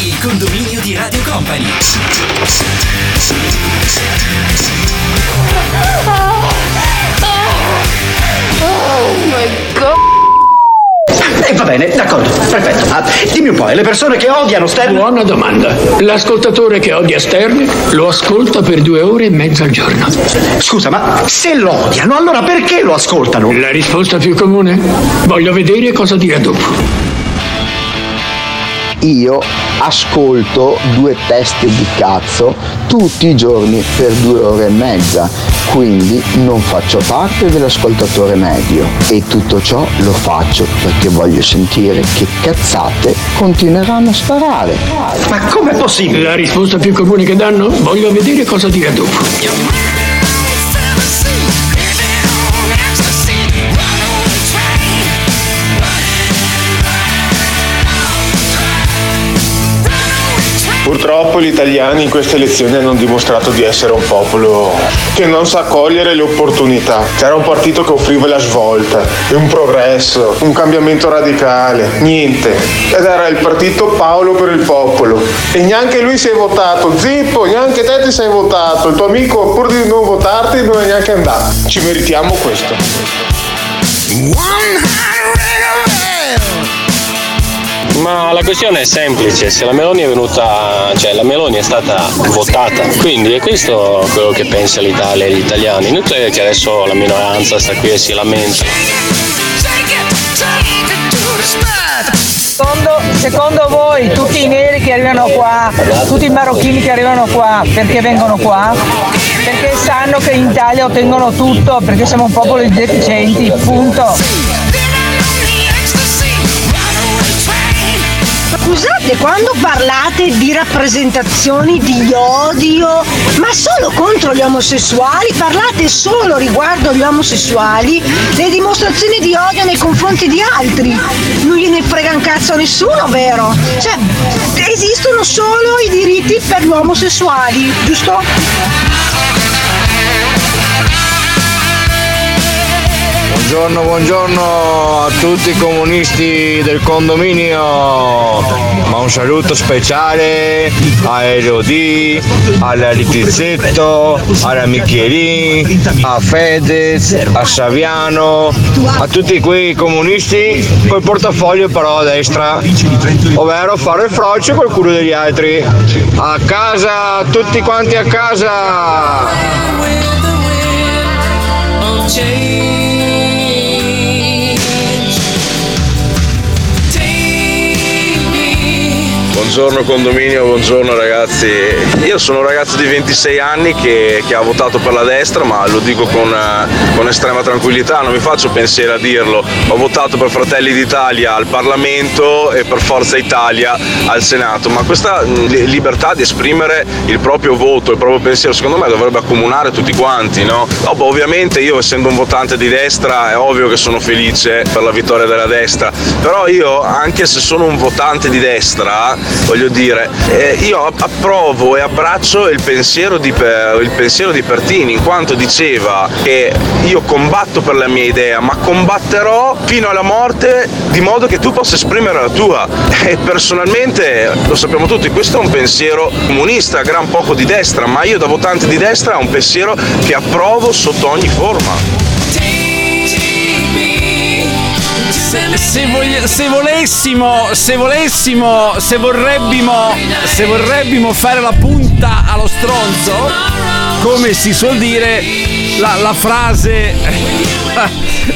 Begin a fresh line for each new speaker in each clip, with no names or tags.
Il condominio di Radio Company.
Oh my god.
E va bene, d'accordo, perfetto. Ah, dimmi un po', le persone che odiano Stern?
Buona domanda. L'ascoltatore che odia Stern lo ascolta per due ore e mezza al giorno.
Scusa, ma se lo odiano, allora perché lo ascoltano?
La risposta più comune? Voglio vedere cosa dirà dopo.
Io ascolto due teste di cazzo tutti i giorni per due ore e mezza, quindi non faccio parte dell'ascoltatore medio e tutto ciò lo faccio perché voglio sentire che cazzate continueranno a sparare.
Ma com'è possibile?
La risposta più comune che danno? Voglio vedere cosa dirà dopo.
Purtroppo gli italiani in queste elezioni hanno dimostrato di essere un popolo che non sa cogliere le opportunità. C'era un partito che offriva la svolta, un progresso, un cambiamento radicale, niente. Ed era il partito Paolo per il popolo. E neanche lui si è votato. Zippo, neanche te ti sei votato. Il tuo amico pur di non votarti non è neanche andato. Ci meritiamo questo.
Ma la questione è semplice, se la Meloni è venuta, cioè la Meloni è stata votata, quindi è questo quello che pensa l'Italia e gli italiani. Inutile che adesso la minoranza sta qui e si lamenta.
Secondo, secondo voi tutti i neri che arrivano qua, tutti i marocchini che arrivano qua, perché vengono qua? Perché sanno che in Italia ottengono tutto, perché siamo un popolo di deficienti, punto.
Scusate, quando parlate di rappresentazioni di odio, ma solo contro gli omosessuali, parlate solo riguardo gli omosessuali, le dimostrazioni di odio nei confronti di altri. Non gliene frega un cazzo a nessuno, vero? Cioè, esistono solo i diritti per gli omosessuali, giusto?
Buongiorno, buongiorno a tutti i comunisti del condominio, ma un saluto speciale a Elodie, alla Litizzetto, alla Michelin, a Fedez, a Saviano, a tutti quei comunisti col portafoglio però a destra, ovvero fare il frocio col culo degli altri. A casa, tutti quanti a casa!
Buongiorno condominio, buongiorno ragazzi. Io sono un ragazzo di 26 anni che, che ha votato per la destra, ma lo dico con, eh, con, estrema tranquillità, non mi faccio pensiero a dirlo. Ho votato per Fratelli d'Italia al Parlamento e per Forza Italia al Senato, ma questa libertà di esprimere il proprio voto, il proprio pensiero, secondo me dovrebbe accomunare tutti quanti, no? Dopo ovviamente io essendo un votante di destra è ovvio che sono felice per la vittoria della destra, però io anche se sono un votante di destra voglio dire, eh, io approvo e abbraccio il pensiero, di, il pensiero di Pertini, in quanto diceva che io combatto per la mia idea, ma combatterò fino alla morte di modo che tu possa esprimere la tua. E personalmente, lo sappiamo tutti, questo è un pensiero comunista, gran poco di destra, ma io da votante di destra è un pensiero che approvo sotto ogni forma.
Se, voglia, se, volessimo, se volessimo, se vorrebbimo, se vorrebbimo fare la punta allo stronzo, come si suol dire, la, la frase,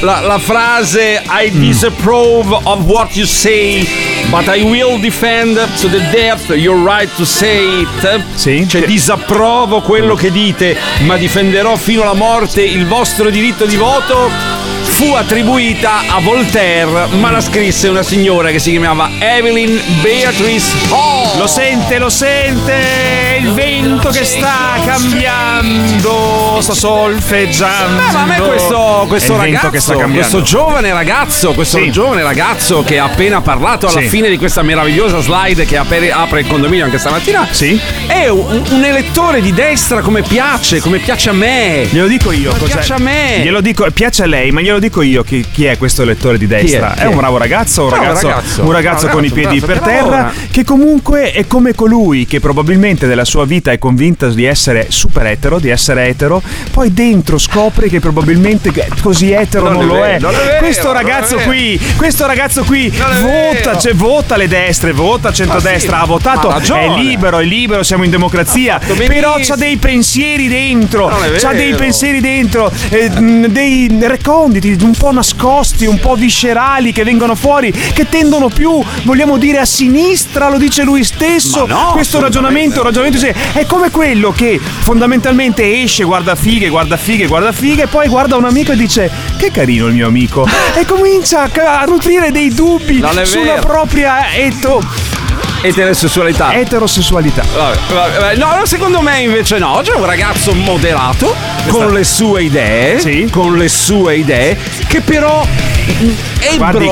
la, la, frase I disapprove of what you say, but I will defend to the death your right to say it.
Sì.
Cioè disapprovo quello che dite, ma difenderò fino alla morte il vostro diritto di voto fu attribuita a Voltaire, ma la scrisse una signora che si chiamava Evelyn Beatrice Hall.
Lo sente, lo sente, il vento che sta cambiando, sta solfeggiando.
Beh, ma a me questo, questo ragazzo, questo giovane ragazzo, questo
Sì.
giovane ragazzo che ha appena parlato alla
Sì.
fine di questa meravigliosa slide che apre, apre il condominio anche stamattina,
Sì.
è un, un elettore di destra come piace, come piace a me.
Glielo dico io, cos'è?
piace a me.
Glielo dico, piace a lei, ma glielo dico io chi, chi è questo elettore di destra.
Chi
è,
è?
Un bravo ragazzo, un
Bravo
ragazzo,
ragazzo.
un ragazzo con i
ragazzo,
piedi
bravo,
per terra, che comunque è come colui che probabilmente nella sua vita è convinta di essere super etero, di essere etero, poi dentro scopre che probabilmente così etero
Non
non, lo è.
non è
questo
non è
ragazzo qui, questo ragazzo qui vota, cioè, vota le destre, vota centrodestra,
sì,
ha votato, è libero, è libero, siamo in democrazia, però c'ha dei pensieri dentro, c'ha dei pensieri dentro, eh, dei reconditi un po' nascosti, un po' viscerali che vengono fuori, che tendono più, vogliamo dire, a sinistra, lo dice lui stesso.
No,
Questo ragionamento, ragionamento è come quello che fondamentalmente esce, guarda fighe, guarda fighe, guarda fighe, e poi guarda un amico e dice che carino il mio amico. E comincia a, nutrire dei dubbi sulla propria eto-
Eterosessualità.
eterosessualità.
Vabbè, vabbè. No, secondo me invece no. Oggi è un ragazzo moderato, con le sue idee,
Sì.
con le sue idee, che però mm,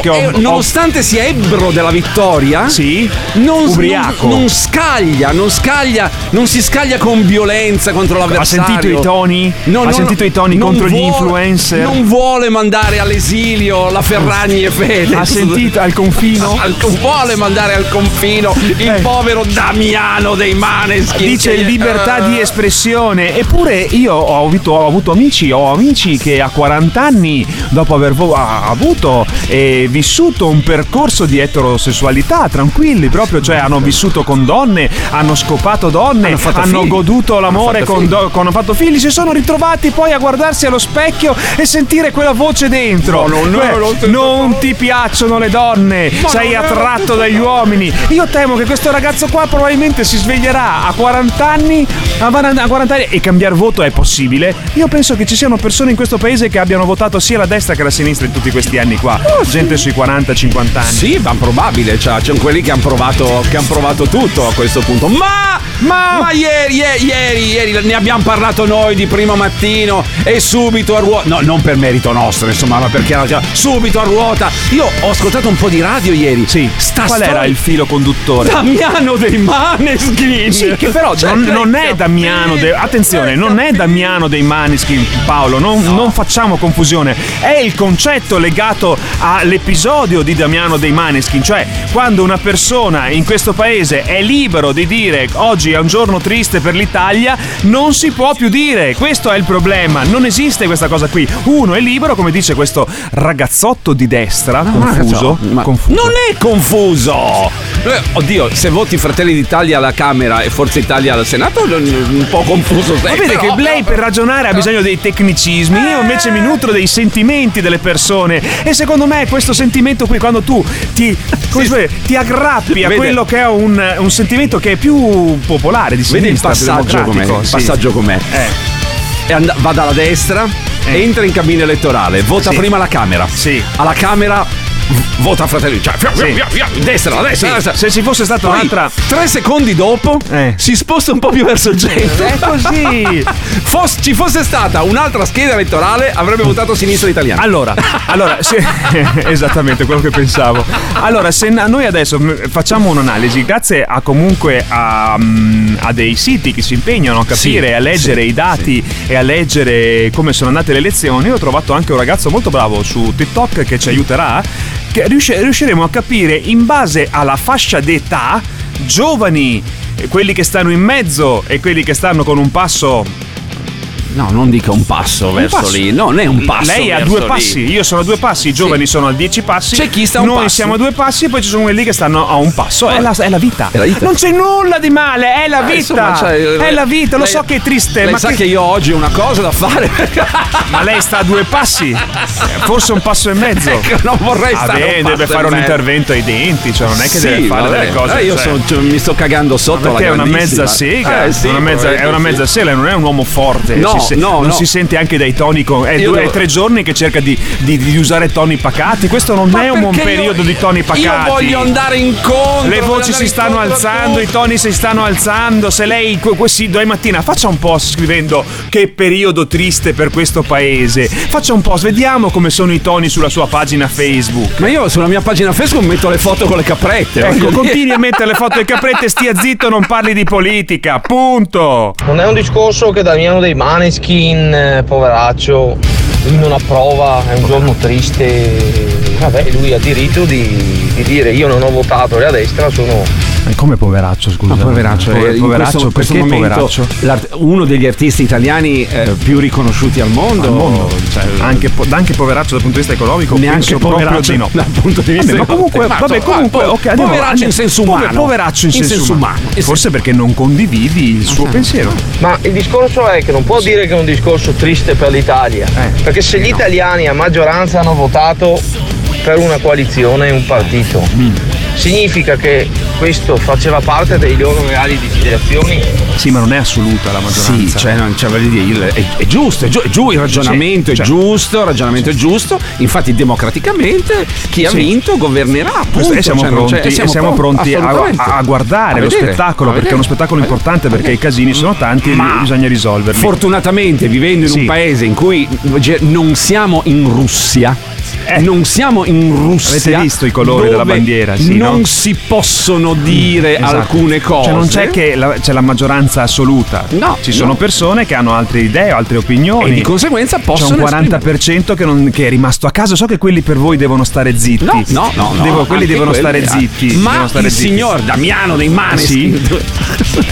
che ho-
eh, nonostante sia ebbro della vittoria,
Sì,
non,
ubriaco.
non- non scaglia, non scaglia, non si scaglia con violenza contro
Ha
l'avversario.
sentito i toni?
No,
ha
no,
sentito i toni
non
contro gli
vuole-
influencer?
Non vuole mandare all'esilio la Ferragni e Fede.
Ha sentito al confino?
Al- vuole mandare al confino il
Eh.
povero Damiano dei Maneskin.
Dice
che-
libertà di
Eh.
espressione. Eppure io ho avuto, ho avuto amici, ho amici che a 40 anni, dopo aver avuto e vissuto un percorso di eterosessualità, tranquilli proprio, cioè hanno vissuto con donne, hanno scopato donne,
Hanno fatto
hanno goduto l'amore
Hanno fatto
con,
figli.
do- con- hanno fatto figli, si sono ritrovati poi a guardarsi allo specchio e sentire quella voce dentro.
No, no, no,
Beh,
non ti-
non ti piacciono le donne, sei attratto dagli uomini. Io temo che questo ragazzo qua probabilmente si sveglierà a 40 anni, a 40 a 40 anni e cambiare voto è possibile. Io penso che ci siano persone in questo paese che abbiano votato sia la destra che la sinistra in tutti questi anni qua. Gente sui 40-50 anni.
Sì, ma probabile, cioè, c'è quelli che hanno provato, che han provato tutto a questo punto. Ma,
Ma-
ma ieri, ieri, ieri, ieri ne abbiamo parlato noi di primo mattino e subito a ruota. No, non per merito nostro, insomma, ma perché era già subito a ruota. Io ho ascoltato un po' di radio ieri.
Sì,
Sta
qual era
storia-
il filo conduttore?
Damiano dei Maneskin.
Sì, che però
Cioè,
non, non è? Damiano dei, attenzione, non è Damiano dei Maniskin Paolo, non, non facciamo confusione. È il concetto legato all'episodio di Damiano dei Maneskin, cioè quando una persona in questo paese è libero di dire oggi è un giorno triste per l'Italia, non si può più dire. Questo è il problema, non esiste questa cosa qui. Uno è libero, come dice questo ragazzotto di destra, confuso,
Ma
confuso.
Non è confuso! Oddio, se voti Fratelli d'Italia alla Camera e Forza Italia al Senato, un po' confuso sei.
Vede
però-
che lei per ragionare ha bisogno dei tecnicismi, io invece mi nutro dei sentimenti delle persone e secondo me questo sentimento qui quando tu ti, può dire, ti aggrappi a
Vede-
quello che è un, un sentimento che è più popolare di
Vedi il
sinistra,
passaggio com'è? Il
sì.
passaggio com'è?
Eh.
And- va dalla destra,
Eh.
entra in cabina elettorale, vota
Sì.
prima alla Camera.
Sì.
Alla Camera vota Fratelli cioè via, via,
Sì.
via, via, destra, destra,
Sì,
la destra.
se ci fosse stata
Poi,
un'altra
tre secondi dopo
Eh.
si sposta un po' più verso il centro.
È così.
Fos- ci fosse stata un'altra scheda elettorale, avrebbe votato sinistra italiana.
Allora, allora se- esattamente quello che pensavo. Allora, se noi adesso facciamo un'analisi, grazie a comunque a, mm, a dei siti che si impegnano a capire,
Sì,
a leggere
sì,
i dati e a leggere come sono andate le elezioni, io ho trovato anche un ragazzo molto bravo su TikTok che ci aiuterà. Che riusci- riusciremo a capire in base alla fascia d'età, giovani, quelli che stanno in mezzo e quelli che stanno con un passo
No, non dica un passo verso
passo.
lì. No, non è un passo.
Lei ha due
lì.
passi, io sono a due passi, i giovani sono a dieci passi.
C'è chi sta a un
Noi
passo.
siamo a due passi e poi ci sono quelli che stanno a un passo. È la, è la vita.
È la vita.
Non c'è nulla di male, è la
Eh,
vita.
insomma, cioè,
è la vita, lo
lei-
so che è triste, ma,
sa
che-
che io oggi ho una cosa da fare.
ma lei sta a due passi. Forse un passo e mezzo.
Ecco, non vorrei
Ah,
stare
beh,
un
deve fare un
mezzo.
intervento ai denti, cioè non è che
Sì,
deve fare
vabbè.
delle cose.
Eh, io
cioè-
sono- cioè, mi sto cagando sotto
Ma
la
perché è una mezza sega,
Eh, sì,
è una mezza
sì.
sega, non è un uomo forte.
No,
si se-
no,
non
no.
si sente anche dai toni. Con, è,
Io
due, è tre giorni che cerca di, di- di usare toni pacati. Questo non
Ma
è un buon
perché io-
periodo di toni pacati.
Io voglio andare incontro.
Le voci si stanno alzando, i toni si stanno alzando. Se lei que- questi domani mattina faccia un post scrivendo che periodo triste per questo paese. Faccia un post, vediamo come sono i toni sulla sua pagina Facebook.
Ma io sulla mia pagina Facebook metto le foto con le caprette.
Ecco, continui a mettere le foto delle caprette, stia zitto, non parli di politica. Punto.
Non è un discorso che Damiano dei Maneskin, eh, poveraccio, lui non approva, è un giorno triste. Vabbè, lui ha diritto di, di dire io non ho votato la destra, sono
Ma come poveraccio, scusa?
Ma poveraccio,
Pover-
eh, in
poveraccio,
questo, questo
perché
momento
poveraccio?
uno degli artisti italiani eh, più riconosciuti al mondo.
Al mondo.
Cioè,
anche, po- anche poveraccio dal punto di vista economico,
Neanche poveraccio
di no.
dal punto di vista
Vabbè, ma comunque,
economico.
vabbè, comunque,
po-
ok, andiamo-
poveraccio in senso umano.
Poveraccio in,
In
senso,
senso
umano.
umano.
Forse perché non condividi il suo pensiero.
Ma il discorso è che non può dire che è un discorso triste per l'Italia.
Eh,
perché se gli italiani a maggioranza hanno votato per una coalizione e un partito,
Mm.
Significa che questo faceva parte dei loro reali desiderazioni.
Sì, ma non è assoluta la maggioranza.
Sì, cioè, non, cioè, voglio dire, il- è, è giusto, è, giu- è giù, il ragionamento
Sì, cioè-
è giusto, il ragionamento è giusto. Infatti, democraticamente chi ha
Sì.
vinto governerà. Appunto.
e siamo
Cioè,
pronti, e siamo pronti a, a- a guardare
A
lo
vedere,
spettacolo
a
perché è uno spettacolo importante perché i casini sono tanti e
Ma
bisogna risolverli.
Fortunatamente, vivendo in
Sì.
un paese in cui ge- non siamo in Russia, non siamo in Russia.
Eh. Avete visto i colori della bandiera, sì,
non
no?
si possono dire
Esatto.
alcune cose.
Cioè non c'è che la, c'è la maggioranza assoluta.
No,
Ci sono
no.
persone che hanno altre idee, altre opinioni.
E di conseguenza
C'è
possono
un 40% che, non- che è rimasto a casa. So che quelli per voi devono stare zitti.
No, no, no, no,
Devo- quelli devono
quelli,
stare
eh.
zitti.
Ma
devono stare
il
zitti.
signor Damiano dei Maneskin.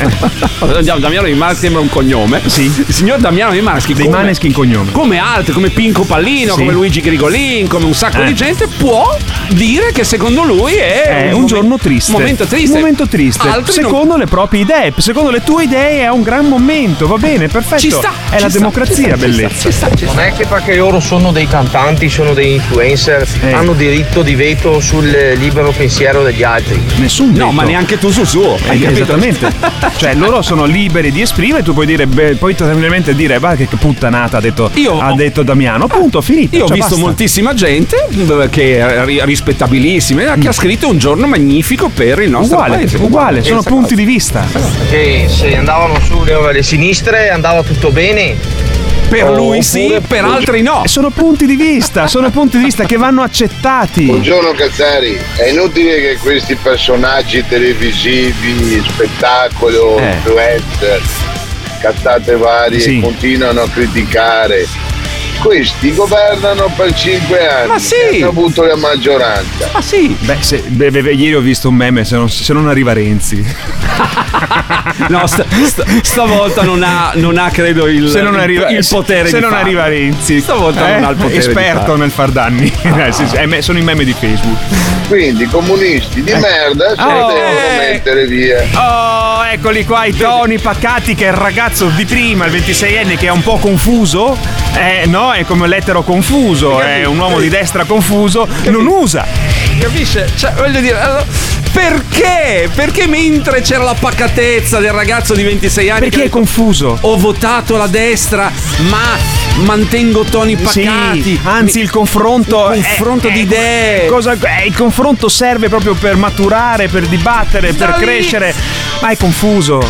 Damiano dei Maneskin sembra un cognome.
Sì.
Il signor Damiano dei Maneskin.
Dei
come-
Maneskin cognome.
Come altri, come Pinco Pallino,
Sì.
come Luigi Grigolin, come un sacco
Eh.
di gente, può dire che secondo lui è,
È un giorno triste.
Un momento triste.
Un momento triste.
Altri non-
secondo le proprie idee, secondo le tue idee è un gran momento, va bene, perfetto.
Ci sta,
è
ci
la
sta,
democrazia,
sta, ci
bellezza.
sta, ci sta, ci sta.
Non è che perché loro sono dei cantanti, sono dei influencer,
Eh.
hanno diritto di veto sul libero pensiero degli altri.
Nessun
No, ma neanche tu sul suo.
Eh,
Hai capito?
esattamente. cioè, loro sono liberi di esprimere, tu puoi dire, beh, poi tranquillamente dire, va che puttanata ha detto,
Io
ha
ho-
detto Damiano. Punto, finito.
Io ho
cioè,
visto
basta.
moltissima gente eh, che rispettabilissima che ha scritto un giorno magnifico per il nostro
Uguale,
paese.
uguale, sono
Stessa
punti di vista.
Che se andavano sulle le sinistre andava tutto bene.
Per
Oh,
lui sì, per altri no.
Sono punti di vista, sono punti di vista che vanno accettati.
Buongiorno Cazzari, è inutile che questi personaggi televisivi, spettacolo,
Eh.
influencer, cazzate varie,
Sì.
continuano a criticare. Questi governano per cinque anni
Ma sì.
e hanno avuto la maggioranza.
Ma sì.
Beh, se- beh, beh, beh, ieri ho visto un meme, se non, se non arriva Renzi.
No, sta- sta- stavolta non ha, non ha, credo, il,
se non arriva,
il potere
se
di
non
farlo.
arriva Renzi.
Stavolta
Eh?
non ha il potere di
Esperto nel far danni. Eh, sì, sì, eh, sono i meme di Facebook.
Quindi comunisti di merda se
Oh,
devono
eh.
mettere via.
Oh, eccoli qua i toni pacati che il ragazzo di prima, il 26enne, che è un po' confuso, eh, no? È come l'etero confuso, è un uomo di destra confuso, non usa.
Capisce? Cioè, voglio dire, allora, perché? Perché mentre c'era la pacatezza del ragazzo di 26 anni
Perché è confuso.
ho votato la destra, ma mantengo toni pacati.
Sì, anzi
Mi-
il confronto,
il confronto
è-
di
è-
idee.
cosa- eh, il confronto serve proprio per maturare, per dibattere,
Sta
per
lì.
crescere. Ma è confuso.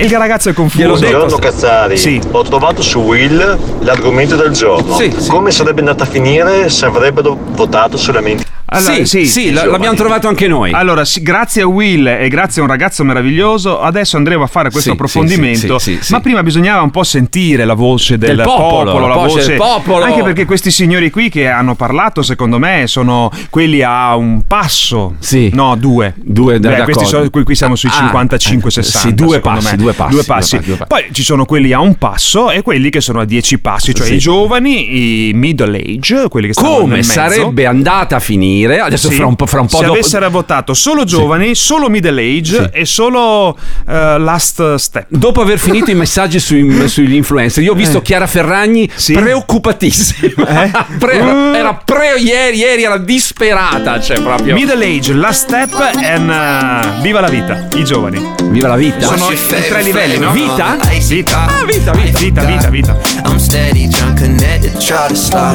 Il ragazzo è confuso.
Buongiorno Cazzari,
Sì.
ho trovato su Will l'argomento del giorno.
Sì, sì.
Come sarebbe andata a finire se avrebbero votato solamente
Allora,
sì, sì, la- l'abbiamo trovato anche noi.
Allora, sì, grazie a Will e grazie a un ragazzo meraviglioso, adesso andremo a fare questo
Sì,
approfondimento.
sì, sì, sì, sì.
Ma prima bisognava un po' sentire la voce del,
Del popolo, la
la
voce del popolo.
Anche perché questi signori qui che hanno parlato, secondo me, sono quelli a un passo.
Sì.
No, due.
Due,
Beh, questi sono, qui, qui siamo sui
Ah,
55-60.
sì, due passi, due passi,
Due passi.
due passi.
Poi ci sono quelli a un passo e quelli che sono a dieci passi, cioè
Sì.
i giovani, i middle age, quelli che stanno
Come sarebbe andata a finire? Adesso
Sì.
fra un po', fra un po'
se
dopo.
avessero votato solo giovani, solo middle age e solo eh, last step.
Dopo aver finito i messaggi sui- sugli influencer, io ho visto
Eh.
Chiara Ferragni
Sì?
preoccupatissima.
Eh?
Pre-
Uh.
era pre- ieri, ieri era disperata. Cioè, proprio.
Middle age, last step and uh, viva la vita, i giovani.
Viva la vita.
Sono i tre livelli, no?
Vita?
Vita.
Ah, vita, vita.
Vita, vita, vita.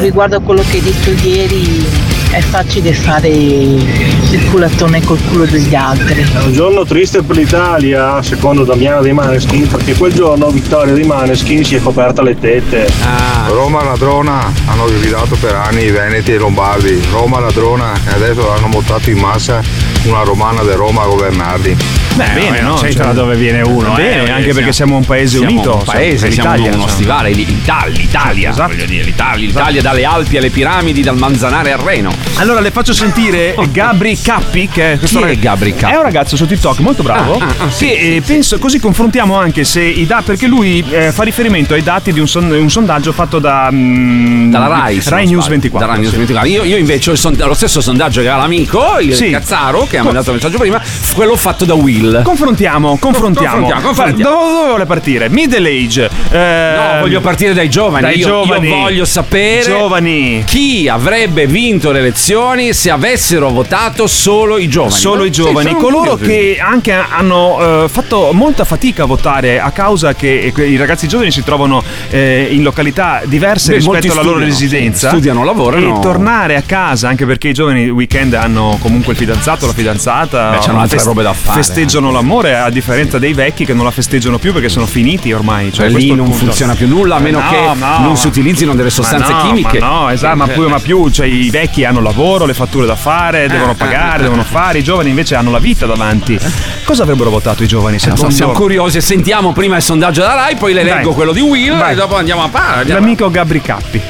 Riguardo a quello che hai detto ieri, è facile fare il culatone col culo degli altri.
Un giorno triste per l'Italia, secondo Damiano dei Maneskin, perché quel giorno Vittoria dei Maneskin si è coperta le tette.
Ah.
Roma ladrona, hanno gridato per anni i Veneti e i Lombardi. Roma ladrona e adesso l'hanno votato in massa una romana di Roma a governarli.
Beh, bene, no?
c'entra
Cioè,
dove viene uno.
Bene,
eh,
anche perché siamo un paese
siamo
unito.
Un paese, siamo,
l'Italia,
uno
insomma.
stivale, l'Italia, l'Italia,
Esatto.
voglio dire, l'Italia, l'Italia dalle Alpi alle piramidi, dal Manzanare al Reno.
Allora le faccio sentire Gabri Cappi, che è, questo
Chi è Gabri Cappi?
È un ragazzo su TikTok molto bravo.
Ah, ah, ah, sì,
che
sì,
eh, penso, così confrontiamo anche se i dati, perché lui eh, fa riferimento ai dati di un, son- un sondaggio fatto da mm,
Dalla Rai,
Rai News
sbaglio.
24.
Da Rai News
sì.
24. Io, io invece ho il sond- lo stesso sondaggio che ha l'amico, il
Sì.
Cazzaro, che ha mandato il messaggio prima, quello fatto da Will.
Confrontiamo, confrontiamo.
confrontiamo, confrontiamo.
Fa- Dove, dove vuole partire? Middle age. eh,
No, voglio partire dai giovani.
Dai
io, io
giovani.
voglio sapere
Giovani.
chi avrebbe vinto le elezioni se avessero votato solo i giovani.
Solo i
Sì,
giovani,
sono
coloro che anche hanno eh, fatto molta fatica a votare a causa che eh, i ragazzi giovani si trovano eh, in località diverse
Beh,
rispetto alla loro residenza.
sì, studiano, lavorano.
E tornare a casa, anche perché i giovani weekend hanno comunque il fidanzato, la fidanzata.
Beh, c'hanno altre robe da fare,
Festeggiano l'amore, a differenza dei vecchi che non la festeggiano più perché sono finiti ormai. Cioè,
lì non
punto.
funziona più nulla a meno
No,
che
no,
non si utilizzino delle sostanze
no,
chimiche.
Ma no, esatto, ma più, ma più, cioè i vecchi hanno lavoro, le fatture da fare, devono
eh,
pagare,
eh,
devono fare, i giovani invece hanno la vita davanti. Cosa avrebbero votato i giovani?
Eh, so, siamo curiosi, sentiamo prima il sondaggio da Rai, poi le
Dai.
leggo quello di Will
Vai.
e dopo andiamo a parlare.
l'amico Gabri Cappi.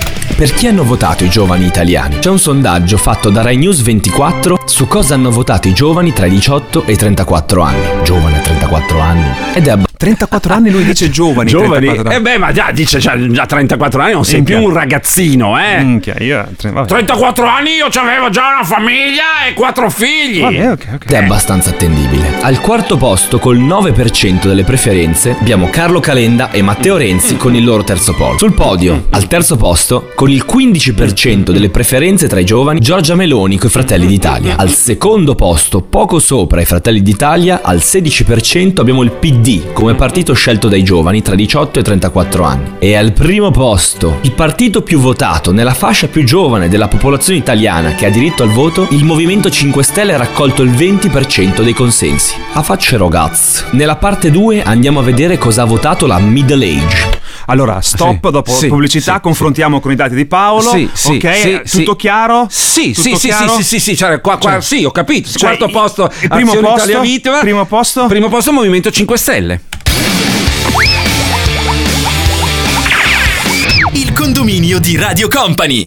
Per chi hanno votato i giovani italiani? C'è un sondaggio fatto da Rai News 24 su cosa hanno votato i giovani tra i 18 e i 34 anni. Giovane a 34 anni. Ed è abbastanza
34 anni lui dice giovani.
Giovani?
34
Eh beh, ma già dice cioè, già 34 anni, non sei
Minchia.
più un ragazzino, eh.
Minchia, io. vabbè.
34 anni io avevo già una famiglia e quattro figli.
Vabbè, ok, ok.
ed è abbastanza attendibile. Al quarto posto, col 9% delle preferenze, abbiamo Carlo Calenda e Matteo Renzi con il loro terzo polo. Sul podio, al terzo posto, con il 15% delle preferenze tra i giovani, Giorgia Meloni coi Fratelli d'Italia. Al secondo posto, poco sopra i Fratelli d'Italia, al 16% abbiamo il PD come partito scelto dai giovani tra i 18 e i 34 anni. E al primo posto, il partito più votato nella fascia più giovane della popolazione italiana che ha diritto al voto, il Movimento 5 Stelle ha raccolto il 20% dei consensi. A facce ragazzi. Nella parte 2 andiamo a vedere cosa ha votato la middle age.
Allora, stop,
Sì,
dopo
sì,
pubblicità,
sì,
confrontiamo con i dati di Paolo.
Sì, sì,
ok,
sì,
tutto
sì.
chiaro?
Sì,
Tutto
sì, sì,
chiaro?
sì, sì, sì, cioè, qua, qua-
Cioè-
sì, ho capito.
cioè,
Quarto
il-
posto,
il primo posto?
Italia Vittima.
Primo posto?
Primo posto Movimento 5 Stelle.
Condominio di Radio Company.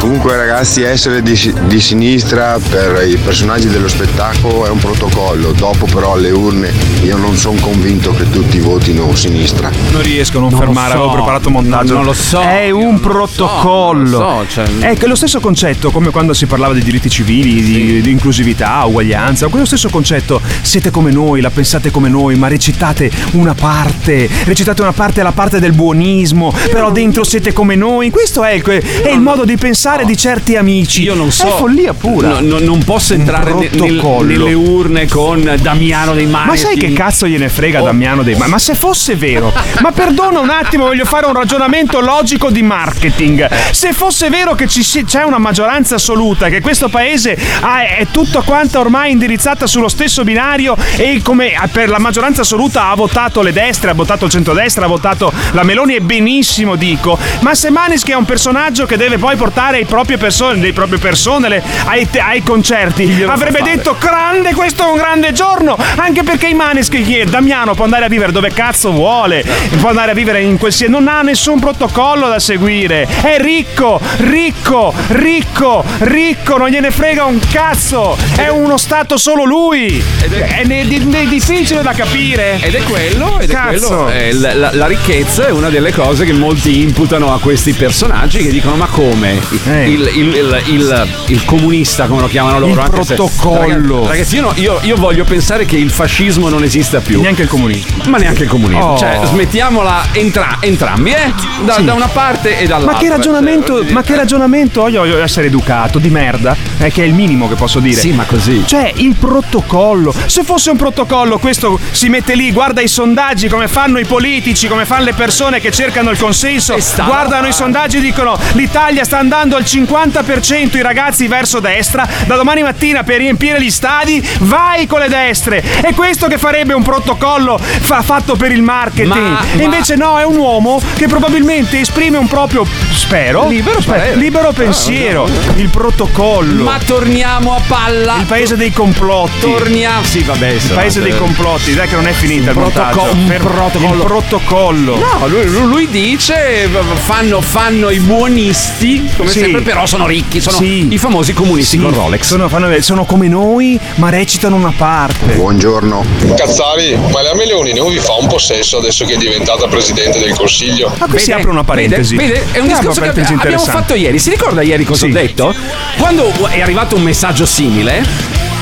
Comunque ragazzi essere di, di sinistra per i personaggi dello spettacolo è un protocollo, dopo però alle urne io non sono convinto che tutti votino sinistra.
Non riesco a non,
Non
fermare,
so,
avevo preparato un montaggio.
non lo so,
È un
so,
protocollo.
non lo so, cioè-
È che lo stesso concetto, come quando si parlava di diritti civili, di, di inclusività, uguaglianza, quello stesso concetto. Siete come noi, la pensate come noi, ma recitate una parte. Recitate una parte alla parte del buonismo, però dentro siete come noi. Questo è il, è il modo di pensare di certi amici.
Io non so.
È follia pura.
No, no, non posso entrare ne- nel- nelle urne con Damiano dei Mani.
Ma sai che cazzo gliene frega Damiano dei Ma Ma se fosse vero, ma perdona un attimo, voglio fare un ragionamento logico di marketing. Se fosse vero che ci c'è una maggioranza assoluta, che questo paese ha- è tutta quanta ormai indirizzata sullo stesso binario e come per la maggioranza assoluta ha votato le destre, ha votato il centrodestra, ha votato la Meloni e benissimo dico, ma se Maneschi è un personaggio che deve poi portare i propri persone, le proprie persone le- ai, te- ai concerti, avrebbe detto grande, questo è un grande giorno, anche perché i Maneschi, chi è? Damiano può andare a vivere dove cazzo vuole, può andare a vivere in qualsiasi, non ha nessun protocollo da seguire, è ricco, ricco, ricco, ricco, non gliene frega un cazzo, è uno stato solo lui, è, ne- di- ne- difficile da capire.
Ed è quello, ed è
Cazzo.
quello. eh, la, la- la ricchezza è una delle cose che molti imputano a questi personaggi che dicono: Ma come?
Eh.
Il, il- il- il- comunista, come lo chiamano loro?
Il
anche se-
protocollo.
Ragazzi, io, no- io- io voglio pensare che il fascismo non esista più.
Neanche il comunismo.
Ma neanche il comunismo.
Oh.
Cioè, smettiamola entra- entrambi, eh? Da,
Sì.
da una parte e dall'altra.
Ma che ragionamento,
Cioè,
ma che ragionamento io voglio essere educato di merda, è che è il minimo che posso dire.
Sì, ma così.
Cioè, il protocollo. Se fosse un protocollo, questo si mette lì, guarda i sondaggi come fanno i politici, come fanno le persone che cercano il consenso. Guardano i sondaggi e dicono: l'Italia sta andando al 50% i ragazzi verso destra, da domani mattina per riempire gli stadi vai con le destre. È questo che farebbe un protocollo fa- fatto per il marketing.
Ma-
e
ma-
invece no, è un uomo che probabilmente esprime un proprio, spero,
Libero
spero,
parere.
libero pensiero, il protocollo.
Ma torniamo a palla.
Il paese dei complotti.
Torniamo. Sì, vabbè.
Il paese dei complotti, dai che non è finita il
protoco-
montaggio.
un
Per-
protocollo.
Il protocollo.
No, lui, lui- lui dice fanno, fanno i buonisti, come
Sì.
Sempre, però sono ricchi, sono
Sì.
i famosi comunisti
Sì,
con Rolex.
Sono, fanno- sono come noi, ma recitano una parte.
Buongiorno.
Cazzari, ma la Meloni non vi fa un possesso adesso che è diventata presidente del Consiglio?
Ma qui si apre una parentesi.
Vede, vede, è un
Si apre
discorso
una
che
parentesi
abbiamo
interessante.
fatto ieri. Si ricorda ieri cosa
Sì.
ho detto? Quando è arrivato un messaggio simile,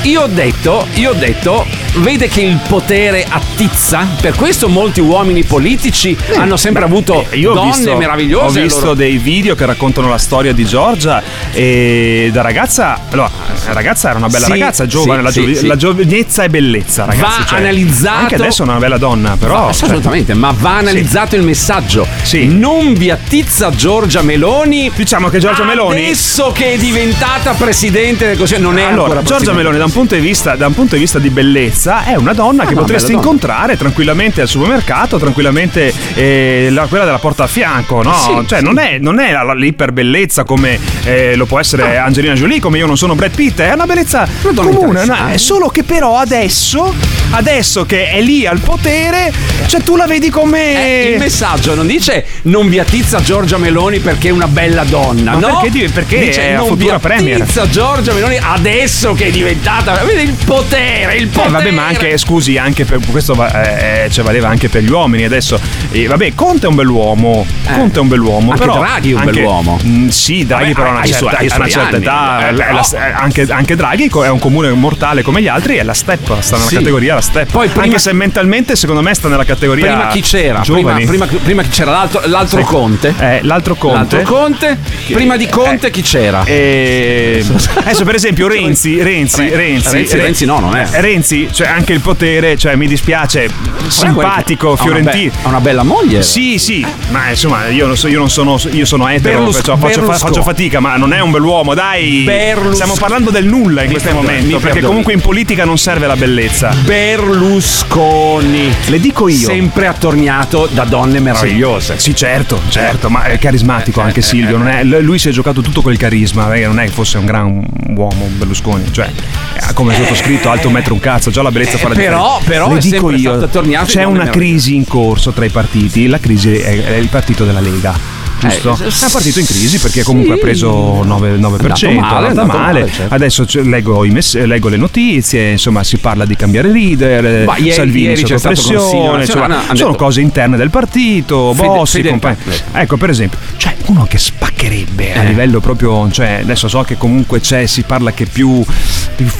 io ho detto, io ho detto, vede che il potere attizza? Per questo molti uomini politici hanno sempre avuto
Eh, Io
donne
visto,
meravigliose.
Ho visto
loro-
dei video che raccontano la storia di Giorgia e da ragazza, allora, la ragazza era una bella
Sì,
ragazza, giovane,
sì,
la,
sì,
giovi-
sì.
la giovinezza è bellezza, ragazzi.
Va
cioè,
analizzato-
Anche adesso è una bella donna, però.
Va-
cioè,
assolutamente, ma va analizzato il messaggio. Non vi attizza Giorgia Meloni.
Diciamo che Giorgia Meloni.
Adesso che è diventata presidente del Consiglio, non è
allora,
ancora
Giorgia. Meloni, da un, punto di vista, da un punto di vista di bellezza, è una donna
Ah,
che
no,
potresti
donna.
incontrare tranquillamente al supermercato, tranquillamente eh, la- quella della porta a fianco, no?
Sì,
cioè,
sì.
non è, non è la- la- l'iperbellezza come eh, lo può essere Angelina Jolie, come io non sono Brad Pitt, è una bellezza
donna
comune, no? solo che però adesso, adesso che è lì al potere, cioè tu la vedi come.
Eh, il messaggio non dice non vi attizza Giorgia Meloni perché è una bella donna,
Ma
no?
perché perché
dice
è
non
futura premier."
Giorgia Meloni adesso che è diventata il potere, il
Eh,
potere.
Vabbè, ma anche, scusi, anche per questo va- eh, cioè, valeva anche per gli uomini. Adesso, eh, vabbè, Conte è un bell'uomo. Conte è un bell'uomo.
Anche
però
Draghi è un
anche-
bell'uomo.
Mm, sì, Draghi,
Vabbè,
però una
ha i
certa, una certa età.
Eh,
la- anche, anche Draghi è un comune mortale come gli altri. È la step, sta nella
Sì.
categoria la step.
Poi prima-
anche se mentalmente, secondo me, sta nella categoria.
Prima chi c'era? Prima,
Giovani.
prima, prima chi c'era? L'altro, l'altro
Sì.
Conte.
Eh, l'altro Conte.
L'altro Conte. Prima di Conte chi c'era?
E... Adesso, per esempio, Renzi, Renzi, Renzi,
Renzi, Renzi no, non è.
Eh, Renzi, cioè anche il potere, cioè mi dispiace, simpatico, fiorentino.
ha una bella moglie.
Sì, sì, ma insomma, io non, so, io non sono, io sono etero,
Berlus-
perciò faccio, fa- faccio fatica, ma non è un bell'uomo, dai.
Berlus-
Stiamo parlando del nulla in
Mi
questo
perdoni,
momento, perché comunque in politica non serve la bellezza.
Berlusconi.
Le dico io.
Sempre attorniato da donne meravigliose.
Sì, certo, certo, ma è carismatico anche Silvio. non è- l- lui si è giocato tutto quel carisma, eh, non è che fosse un gran uomo Berlusconi, cioè eh, come sottoscritto, alto metro un cazzo, già la bellezza fa la
Eh, però-
differenza.
però
Le dico io, c'è una crisi in corso tra i partiti, la crisi è, è il partito della Lega. Giusto?
Eh,
è partito in crisi perché comunque
sì.
ha preso 9%, 9%
È andato male,
è male.
male, certo.
Adesso leggo, i mess- leggo le notizie, insomma si parla di cambiare leader,
Ma ieri-
Salvini
ieri
sotto pressione, insomma,
hanno
sono
detto-
cose interne del partito,
Fede-
Bossi, compagni. Ecco, per esempio, c'è uno che spaccherebbe a
Eh.
livello proprio, cioè, adesso so che comunque c'è, si parla che più,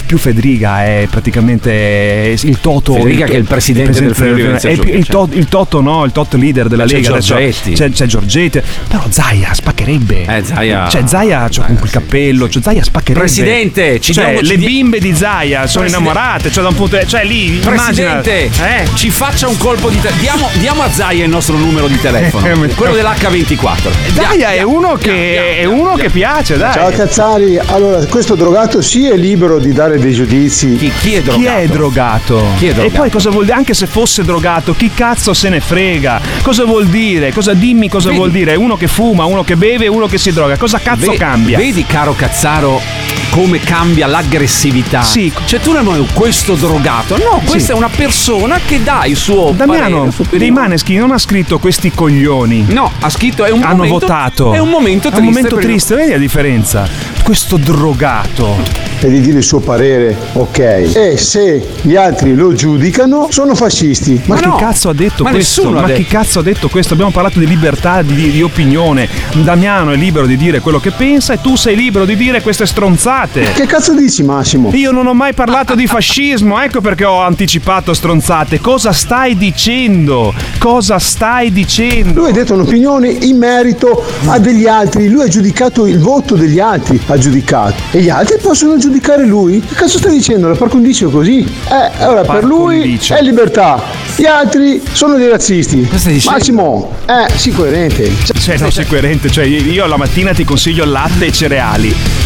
più, Federica è praticamente il Toto.
Federica che è il presidente del Friuli Venezia
è più- il, to- il Toto no, il Toto leader della
C'è
Lega.
Giorgetti.
C'è, c'è Giorgetti, però Zaia spaccherebbe.
Eh, Zaia-
Cioè, Zaia c'ha con quel cappello, cioè Zaia spaccherebbe.
Presidente, ci
cioè,
diamo-
le
ci di-
bimbe di Zaia sono
Presidente-
innamorate, cioè da un punto cioè lì immagina
Presidente,
eh?
ci faccia un colpo di te- diamo, diamo a Zaia il nostro numero di telefono,
Eh,
quello dell'H24.
Zaia è uno che è uno che piace, dai.
Ciao Cazzari, allora questo drogato sì è libero di dare dei giudizi.
Chi, chi è
Chi è drogato?
Chi è
E
drogato?
poi cosa vuol dire? Anche se fosse drogato, chi cazzo se ne frega? Cosa vuol dire? Cosa dimmi cosa
Vedi-
vuol dire? Uno che fuma, uno che beve, uno che si droga. Cosa cazzo
Ve-
cambia?
Vedi, caro Cazzaro, come cambia l'aggressività.
Sì.
Cioè, tu non hai questo drogato. No, questa
Sì.
è una persona che dà il suo parere,
Damiano
il suo
dei. Maneschi non ha scritto questi coglioni.
No, ha scritto è un
Hanno
momento,
votato.
È un momento
È
triste.
un momento
il-
triste, vedi la differenza? Questo drogato.
E di dire il suo parere, ok. E se gli altri lo giudicano, sono fascisti.
Ma,
Ma
chi
no,
cazzo ha detto
ma
questo? Ma chi
detto.
cazzo ha detto questo? Abbiamo parlato di libertà di, di opinione. Damiano è libero di dire quello che pensa e tu sei libero di dire queste stronzate.
Che cazzo dici Massimo?
Io non ho mai parlato di fascismo, ecco perché ho anticipato stronzate. Cosa stai dicendo? Cosa stai dicendo?
Lui ha detto un'opinione in merito a degli altri, lui ha giudicato il voto degli altri, ha giudicato e gli altri possono giudicare lui. Che cazzo stai dicendo? La par condicio così? Eh, allora per lui è libertà, gli altri sono dei razzisti. Massimo, eh, sì, coerente.
Cioè, no, sei coerente. Cioè, io la mattina ti consiglio latte e cereali.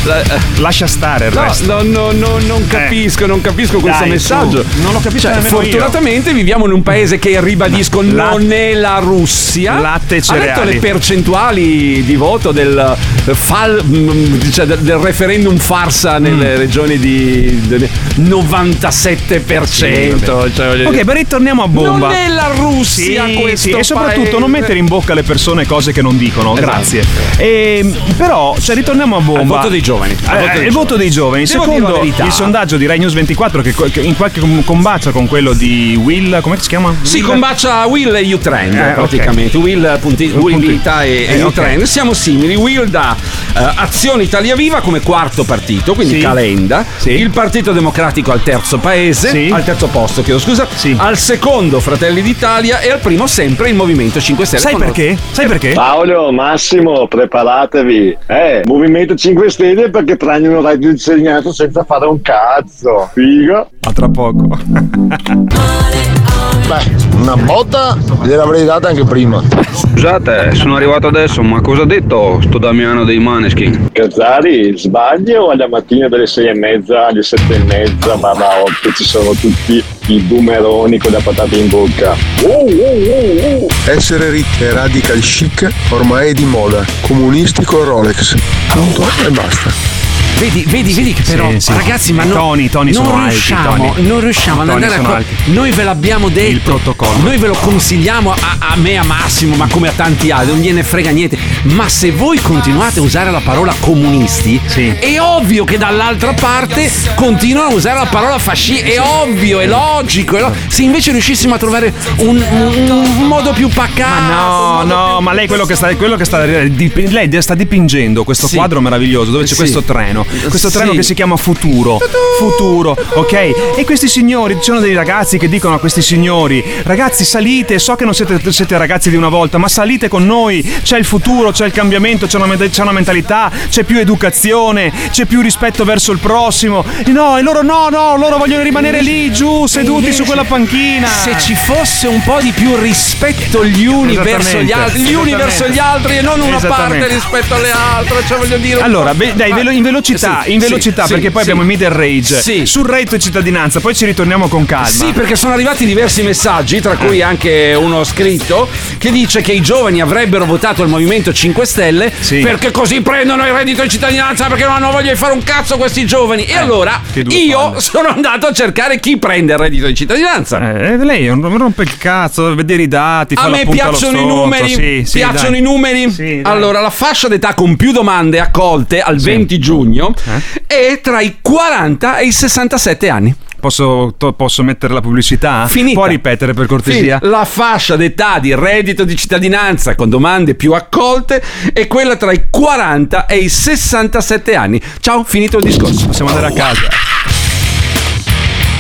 Lascia stare il
No,
resto.
no, no, no, non capisco, non capisco questo
Dai,
messaggio.
su, non lo capisco
Cioè,
nemmeno io.
Fortunatamente viviamo in un paese che ribadisco
La-
non è la Russia.
Latte e
Ha letto
cereali.
le percentuali di voto del, fal- mm, cioè, del, del referendum farsa
Mm.
nelle regioni di del 97%. cioè, voglio
Ok, ma ritorniamo a bomba.
Non è la Russia
Sì,
questo
sì, e soprattutto
paese.
non mettere in bocca alle persone cose che non dicono.
Esatto.
Grazie. E, però, cioè, ritorniamo a bomba.
Al voto dei giovani. Al
Eh,
voto dei
il voto dei giovani.
Devo
Secondo il sondaggio di Rai News 24, che, che in qualche com- combacia con quello di Will, come si chiama?
Si
Will?
combacia Will e U-Trend
Eh,
praticamente. Will, punti, Will
Punti.
Vita e, e
Eh.
U-Trend. Siamo simili. Will da eh, Azione Italia Viva come quarto partito, quindi
Sì.
Calenda. Il Partito Democratico al terzo paese,
Sì.
al terzo posto, chiedo scusa. Al secondo Fratelli d'Italia e al primo sempre il Movimento 5 Stelle.
Sai perché? Sai perché?
Paolo, Massimo, preparatevi. Eh, Movimento 5 Stelle perché prendono radio insegnato senza fare un cazzo. Figo.
A tra poco.
Beh, una botta gliel'avrei data anche prima.
Scusate, sono arrivato adesso, ma cosa ha detto sto Damiano dei Maneskin?
Cazzari, sbagli o alla mattina dalle 6 e mezza alle 7 e mezza, ma da 8 ci sono tutti i boomeroni con la patata in bocca. Uh, uh, uh, uh.
Essere ricchi e radical chic ormai è di moda. Comunistico Rolex. Punto e basta.
Vedi, vedi, vedi che però,
Sì, sì.
ragazzi, ma no-
toni, i toni
non
sono alti,
riusciamo,
toni.
non riusciamo ad
toni
andare a co-. Noi ve l'abbiamo detto.
Il protocollo.
Noi ve lo consigliamo a, a me, a Massimo, ma come a tanti altri, non gliene frega niente. Ma se voi continuate a usare la parola comunisti, è ovvio che dall'altra parte continuano a usare la parola fascisti. È ovvio, è logico. è lo- Se invece riuscissimo a trovare un, un- modo più pacato.
No, no, ma lei quello che sta, quello che sta dip- lei sta dipingendo questo
Sì.
quadro meraviglioso dove c'è
Sì.
questo treno, questo
Sì.
treno che si chiama Futuro. Futuro, ok? E questi signori, ci sono dei ragazzi che dicono a questi signori: ragazzi, salite, so che non siete, siete ragazzi di una volta, ma salite con noi. C'è il futuro, c'è il cambiamento, c'è una, c'è una mentalità, c'è più educazione, c'è più rispetto verso il prossimo. E No, e loro no, no, loro vogliono rimanere lì, giù, seduti su quella panchina.
Se ci fosse un po' di più rispetto gli uni verso gli altri, gli uni verso gli altri e non una parte rispetto alle altre, cioè voglio dire.
Allora, beh, dai, velo- in velocità,
Sì,
in velocità
sì,
perché poi abbiamo il middle rage.
Sì.
Sul reddito di cittadinanza, poi ci ritorniamo con calma.
Sì, perché sono arrivati diversi messaggi, tra cui
Eh.
anche uno scritto che dice che i giovani avrebbero votato il Movimento 5 Stelle perché così prendono il reddito di cittadinanza perché non hanno voglia di fare un cazzo questi giovani. E allora
Eh, due
io
palle.
sono andato a cercare chi prende il reddito di cittadinanza.
Eh, lei non rompe il cazzo, vedere i dati.
A me piacciono i numeri.
Sì,
piacciono
dai.
i numeri. Allora, la fascia d'età con più domande accolte al 20 giugno
Eh?
è tra i 40 e i 67 anni.
Posso, to- posso mettere la pubblicità?
Finita.
Può ripetere per cortesia?
Sì, la fascia d'età di reddito di cittadinanza con domande più accolte è quella tra i 40 e i 67 anni. Ciao, finito il discorso.
Possiamo andare a casa.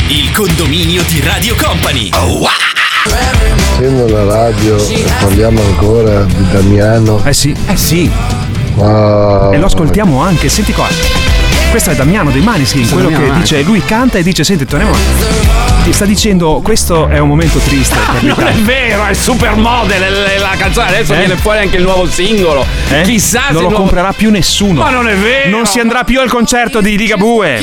Il condominio di Radio Company.
Accendo la radio e parliamo ancora di Damiano.
Eh sì.
Eh sì.
Wow.
E lo ascoltiamo anche, senti qua. Questo è Damiano dei Maniskin, quello
Damiano
che
Maneskin.
dice, lui canta e dice, senti, torniamo. Ti sta dicendo, questo è un momento triste per
Non è vero, è supermodel è la canzone. Adesso
Eh?
viene fuori anche il nuovo singolo.
Eh?
Chissà se
non lo
il nuovo-
comprerà più nessuno.
Ma non è vero!
Non si andrà più al concerto di Ligabue.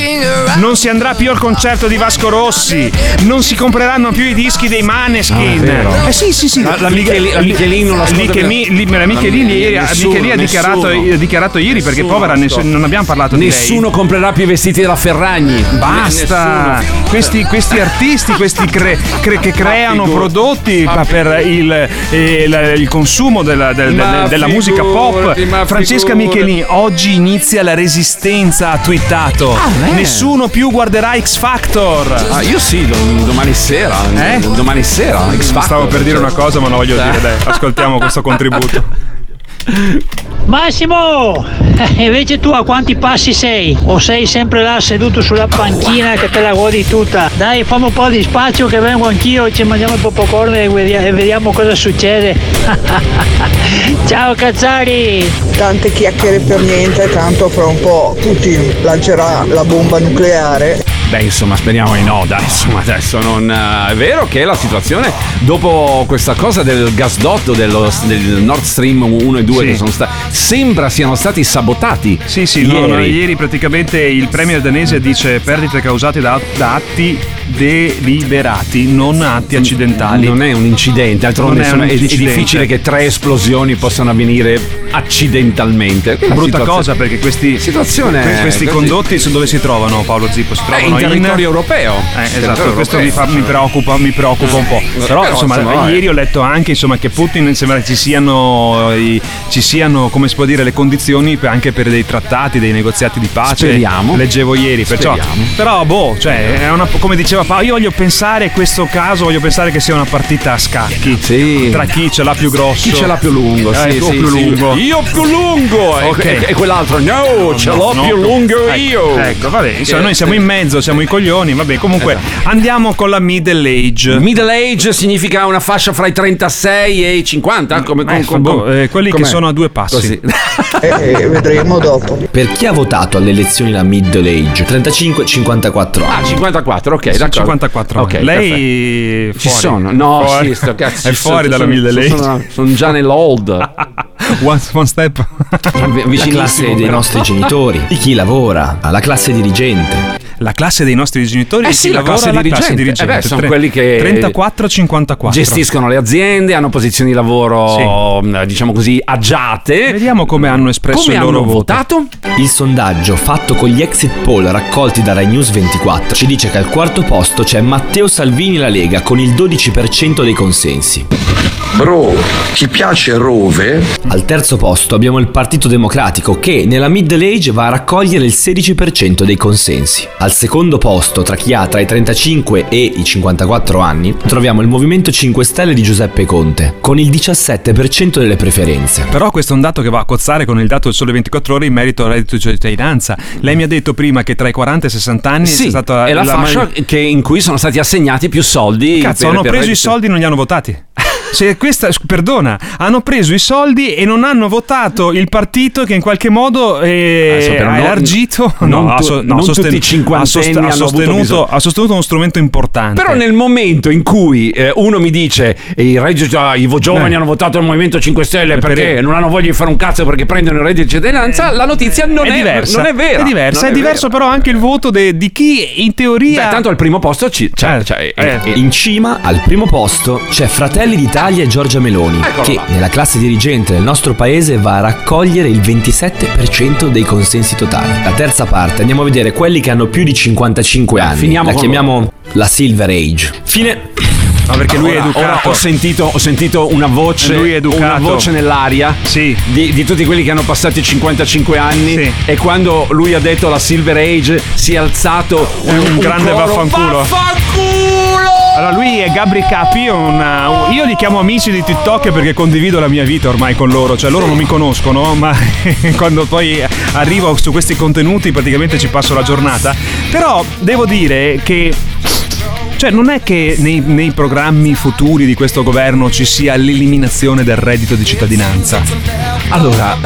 Non si andrà più al concerto di Vasco Rossi. Non si compreranno più i dischi dei Maneskin.
No, vero.
eh sì, sì, sì.
La- la Micheli- la Michelin non l'ascolta
Liche-
più.
mi- li- la Michelin
La-
ieri,
nessuno,
Michelin ha dichiarato,
nessuno.
ha dichiarato ieri perché
Nessuno
povera
l'ascolta.
ness- non abbiamo parlato di lei.
Nessuno comprerà più i vestiti della Ferragni.
Basta!
Nessuno.
Questi, questi artisti questi cre- cre- che creano
figurati.
prodotti
Ma
per il, eh, la- il consumo della, del-
Ma
del- della musica pop.
ma
Francesca. Michelin, oggi inizia la resistenza, ha twittato.
beh.
Nessuno più guarderà X Factor.
Ah, io sì, dom- domani sera.
Eh?
Domani sera. X Factor.
Stavo per dire una cosa, ma non voglio
Eh.
dire. Dai, ascoltiamo questo contributo.
Massimo, eh, invece tu a quanti passi sei? O sei sempre là seduto sulla panchina che te la godi tutta? Dai, fammi un po' di spazio che vengo anch'io, ci mangiamo il popcorn e e vediamo cosa succede. Ciao Cazzari!
Tante chiacchiere per niente, tanto fra un po' Putin lancerà la bomba nucleare.
Beh, insomma, speriamo di no, dai, insomma, adesso non... eh, è vero che la situazione, dopo questa cosa del gasdotto dello, del Nord Stream 1 e 2
Sì.
che sono stati... Sembra siano stati sabotati.
Sì, sì, no, no, ieri praticamente il premier danese dice perdite causate da, da atti deliberati, non atti accidentali.
Non è un incidente, d'altronde
Non è un
è, difficile che tre esplosioni possano avvenire accidentalmente.
È brutta cosa perché questi,
Situazione
que- questi condotti su dove si trovano Paolo Zippo? Si trovano
territorio europeo.
Eh, esatto,
Territorio
questo
europeo.
mi, fa- mi preoccupa, mi preoccupa un po'.
Eh,
Però,
però,
insomma,
eh.
ieri ho letto anche insomma, che Putin sembra che ci siano, i- ci siano, come si può dire, le condizioni per- anche per dei trattati, dei negoziati di pace.
Speriamo.
Leggevo ieri, perciò. Però, boh, cioè, è una, come diceva Paolo, io voglio pensare questo caso, voglio pensare che sia una partita a scacchi. Tra chi ce l'ha più grosso.
Chi ce l'ha più lungo?
Eh,
sì,
tu
sì,
più
sì.
lungo.
Io più lungo! E-
Ok.
E, e quell'altro, no, ce l'ho
No,
più
no.
lungo
Ecco,
io!
Ecco, vabbè, insomma,
Eh,
noi siamo
sì.
in mezzo, siamo i coglioni, vabbè, comunque
Esatto.
andiamo con la middle age.
Middle age significa una fascia fra i 36 e i 50? Come,
Eh,
com-
boh, eh, quelli che
com'è?
sono a due passi.
Così.
E vedremo dopo.
Per chi ha votato alle elezioni la middle age? 35-54 anni.
Ah, 54, ok,
Sì,
d'accordo.
54
Ok,
anni. Lei
perfetto. Ci
fuori.
sono? No,
Fuori.
sì, sto cazzo.
È fuori
sono-
dalla
sono-
middle age.
Sono, sono già nell'old.
one, one step.
La classe dei nostri genitori, di chi lavora, la classe dirigente.
La classe dei nostri genitori
Eh
e
sì,
chi
la
lavora
classe dirigente.
classe dirigente.
Eh beh, sono
Tre-
quelli che
34-54.
Gestiscono le aziende, hanno posizioni di lavoro, mh, diciamo così, agiate.
Vediamo come hanno espresso
Come
il loro
hanno
voto.
votato?
Il sondaggio fatto con gli exit poll raccolti da Rai News 24 ci dice che al quarto posto c'è Matteo Salvini e la Lega con il 12% dei consensi.
Bro, ti piace Rove?
Al terzo posto abbiamo il Partito Democratico che nella middle age va a raccogliere il 16% dei consensi. Al secondo posto, tra chi ha tra i 35 e i 54 anni, troviamo il Movimento 5 Stelle di Giuseppe Conte con il 17% delle preferenze.
Però questo è un dato che va a cozzare con il dato del sole 24 ore in merito al reddito di cittadinanza. Lei mi ha detto prima che tra i 40 e i 60 anni
Sì,
è stata
è la,
la
fascia
maggior-
che- in cui sono stati assegnati più soldi.
Cazzo,
per-
hanno
per
preso i
reddito.
soldi e non li hanno votati. Se questa, perdona, hanno preso i soldi e non hanno votato il partito che in qualche modo eh,
Adesso però
ha elargito, no,
tu-
no, sosten-
cinquantenni
ha sost- sostenuto, ha sostenuto uno strumento importante.
Però nel momento in cui eh, uno mi dice "E i, redditi- ah, i giovani
Eh.
hanno votato il Movimento 5 Stelle
Per-
perché non hanno voglia di fare un cazzo perché prendono il reddito di cittadinanza, la notizia non è,
diversa.
non è vera.
È diversa,
Non
è diverso però anche il voto de- di chi in teoria...
Beh, tanto al primo posto ci, cioè, cioè,
eh.
eh,
In cima, al primo posto, c'è Fratelli d'Italia e Giorgia Meloni,
Eccolo
che
là.
nella classe dirigente del nostro paese va a raccogliere il 27% dei consensi totali. La terza parte, andiamo a vedere quelli che hanno più di 55 anni.
finiamo
la chiamiamo la Silver Age. Fine.
No, perché lui è
Ora-
educato.
ora ho, sentito, ho sentito una voce,
Lui è educato.
una voce nell'aria
Sì.
di, di tutti quelli che hanno passato i 55 anni
Sì.
e quando lui ha detto la Silver Age si è alzato un,
un grande
coro,
vaffanculo. Allora, lui è Gabri Capi, una- un- io li chiamo amici di TikTok perché condivido la mia vita ormai con loro, cioè loro non mi conoscono, ma quando poi arrivo su questi contenuti praticamente ci passo la giornata. Però devo dire che cioè, non è che nei, nei programmi futuri di questo governo ci sia l'eliminazione del reddito di cittadinanza.
Allora,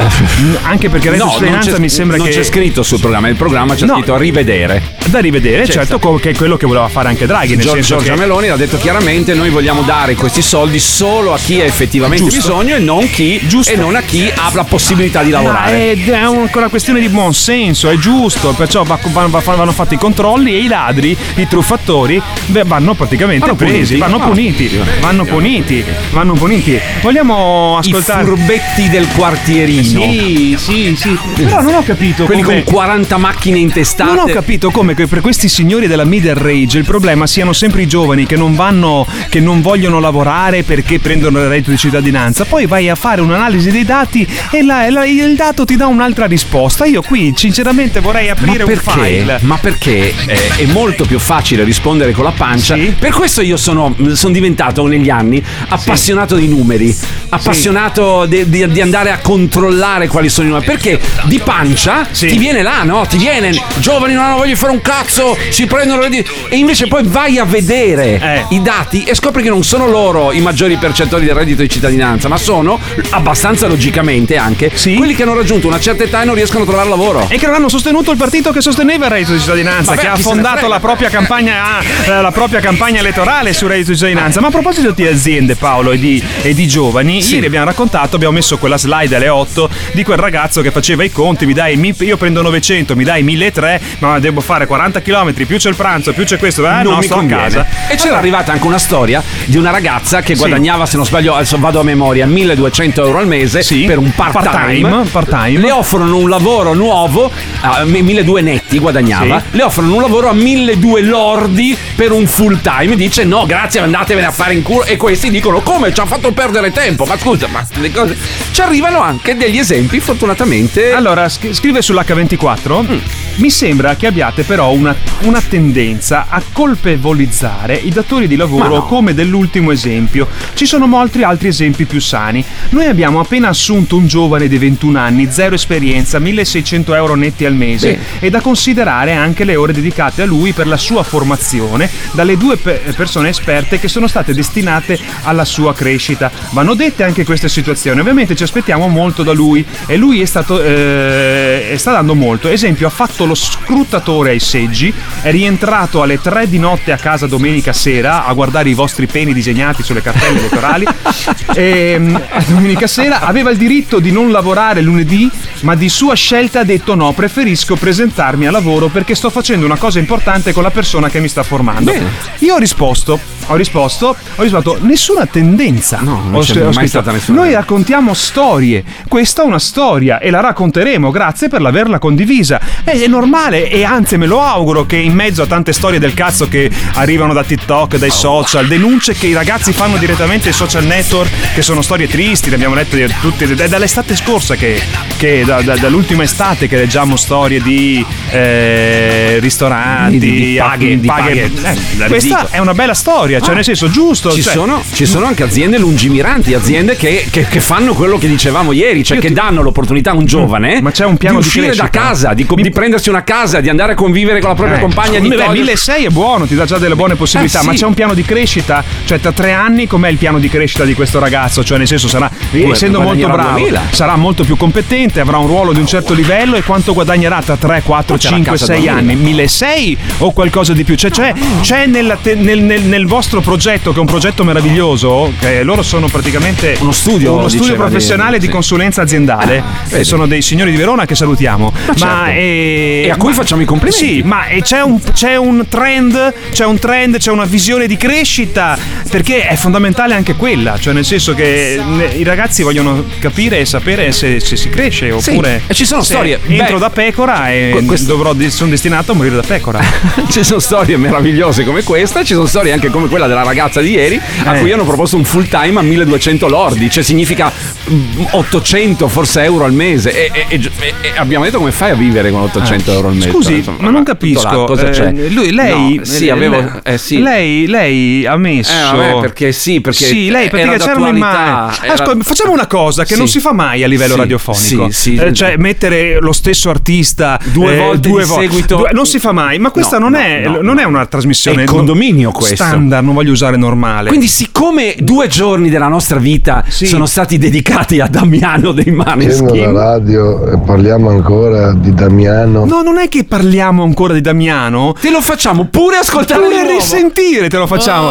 anche perché il reddito di
no, non
cittadinanza mi sembra
non
che
c'è scritto sul programma, il programma c'è
No.
scritto a rivedere.
da rivedere, certo, co- che è quello che voleva fare anche Draghi, nel
Gior-
senso
Giorgia
che
Meloni l'ha detto chiaramente: noi vogliamo dare questi soldi solo a chi ha effettivamente
Giusto.
bisogno e non, chi, e non a chi ha la possibilità di lavorare.
Ma è, è un- una questione di buon senso, è giusto, perciò va- va- va- vanno fatti i controlli e i ladri, i truffatori, beh, vanno praticamente
Vanno
presi,
puniti.
vanno
Ah.
puniti, vanno puniti, vanno puniti. Vogliamo
I
ascoltare...
furbetti del quartierino.
Sì, sì, sì. Però non ho capito
Quelli
come...
con 40 macchine intestate.
Non ho capito come per questi signori della middle range il problema siano sempre i giovani che non vanno, che non vogliono lavorare perché prendono il reddito di cittadinanza. Poi vai a fare un'analisi dei dati e la- la- il dato ti dà un'altra risposta. Io qui sinceramente vorrei aprire un file.
Ma perché eh, è molto più facile rispondere con la pancia. Per questo io sono, sono diventato negli anni appassionato di numeri, appassionato di, di- di andare a controllare quali sono i numeri. Perché di pancia ti viene là, no? Ti viene, giovani non hanno voglia di fare un cazzo, si prendono le di- E invece poi vai a vedere i dati e scopri che non sono loro i maggiori percettori del reddito di cittadinanza, ma sono abbastanza logicamente anche quelli che hanno raggiunto una certa età e non riescono a trovare lavoro.
E che non hanno sostenuto il partito che sosteneva il reddito di cittadinanza,
Vabbè,
che ha fondato la propria, campagna, eh, la propria campagna elettorale sul reddito di cittadinanza. Ma a proposito di aziende, Paolo, e di, e di giovani, ieri abbiamo raccontato, abbiamo messo quella slide alle 8 di quel ragazzo che faceva i conti, mi dai, io prendo 900, mi dai 1300, ma devo fare 40 km, più c'è il pranzo, più c'è questo, eh,
non
no,
mi
sto a casa.
E c'era arrivata anche una storia di una ragazza che guadagnava, se non sbaglio, adesso vado a memoria, 1200 euro al mese per un part-time.
Part-time,
Le offrono un lavoro nuovo, a 1200 netti guadagnava, le offrono un lavoro a 1200 lordi per un full time. Dice no, grazie, andatevene a fare in culo. E questi dicono come ci ha fatto perdere tempo. Ma scusa, ma le cose. Ci arrivano anche degli esempi, fortunatamente.
Allora, scri- scrive sull'H24. Mi sembra che abbiate però una, una tendenza a colpevolizzare i datori di lavoro
no.
come dell'ultimo esempio. Ci sono molti altri esempi più sani. Noi abbiamo appena assunto un giovane di 21 anni, zero esperienza, 1600 euro netti al mese
Bene.
e da considerare anche le ore dedicate a lui per la sua formazione dalle due pe- persone esperte che sono state destinate alla sua crescita. Vanno dette anche queste situazioni. Ovviamente ci aspettiamo molto da lui e lui è stato eh, sta dando molto. Esempio, ha fatto lo scrutatore ai seggi, è rientrato alle 3 di notte a casa domenica sera a guardare i vostri peni disegnati sulle cartelle elettorali. e, mm, domenica sera aveva il diritto di non lavorare lunedì, ma di sua scelta ha detto no, preferisco presentarmi a lavoro perché sto facendo una cosa importante con la persona che mi sta formando. Io ho risposto, ho risposto, ho risposto nessuna tendenza. No,
non c'è mai stata nessuna
Noi raccontiamo storie, questa è una storia e la racconteremo, grazie per averla condivisa. È, è normale e anzi me lo auguro che in mezzo a tante storie del cazzo che arrivano da TikTok, dai social, denunce che i ragazzi fanno direttamente ai social network, che sono storie tristi, le abbiamo lette tutte, è dall'estate scorsa che, che da- da- dall'ultima estate che leggiamo storie di eh, ristoranti,
Di- di paghe- di paghe-
Eh, questa è una bella storia, cioè
Ah.
nel senso giusto.
Ci,
cioè-
sono, ci sono anche aziende lungimiranti, aziende che, che- che fanno quello che dicevamo ieri, cioè che danno l'opportunità a un giovane
Ma c'è un piano
di
di
uscire da
crescita.
casa, di, di prendersi una casa, di andare a convivere con la propria
Eh,
compagna. Di
beh,
togliere-
1600 è buono, ti dà già delle buone possibilità,
Eh, sì.
ma c'è un piano di crescita? Cioè, tra tre anni, com'è il piano di crescita di questo ragazzo? Cioè, nel senso, sarà, essendo molto bravo,
2000.
sarà molto più competente, avrà un ruolo di un certo livello e quanto guadagnerà tra 3, 4,
Faccia la
5,
casa
6
da
anni? 1600 o qualcosa di più? Cioè, c'è, c'è nella te- nel, nel- nel vostro progetto, che è un progetto meraviglioso, che loro sono praticamente uno
studio,
uno studio professionale di
sì.
consulenza aziendale.
vedi.
e sono dei signori di Verona che salutiamo.
Ma certo.
eh,
E a cui
ma-
facciamo i complimenti.
Sì, ma e c'è un, c'è un trend, c'è un trend, c'è una visione di crescita, perché è fondamentale anche quella, cioè nel senso che i ragazzi vogliono capire e sapere se, se si cresce
Sì,
oppure
e ci sono storie.
Entro
Beh,
da pecora e
que- questo-
dovrò, di- sono destinato a morire da pecora.
ci sono storie meravigliose come questa, ci sono storie anche come quella della ragazza di ieri, a
Eh.
cui hanno proposto un full time a 1200 lordi, cioè significa mm, 800 forse euro al mese. E, e- e- e abbiamo detto come fai a vivere con 800 euro al mese?
Scusi,
Insomma,
ma non capisco.
cosa c'è?
eh, lui, lei,
No, sì, avevo. Eh, sì.
lei, lei ha messo.
Eh, vabbè, perché sì, perché
Sì, lei perché
era
c'erano
d'attualità,
immagini.
era-
Ascolta, facciamo una cosa che
Sì.
non si fa mai a livello
Sì,
radiofonico.
sì, sì.
Eh, cioè, mettere lo stesso artista
Due
eh,
volte
due
di
vo-
seguito.
due- non si fa mai, ma questa
No,
non,
no,
è,
no,
non è una trasmissione.
È condominio questo.
Standard, non voglio usare normale.
Quindi, siccome due giorni della nostra vita sono stati dedicati a Damiano dei
Accendo la
Maneskin,
radio e parliamo ancora di Damiano.
No, non è che parliamo ancora di Damiano.
te lo facciamo pure ascoltare nuovo.
risentire te lo facciamo.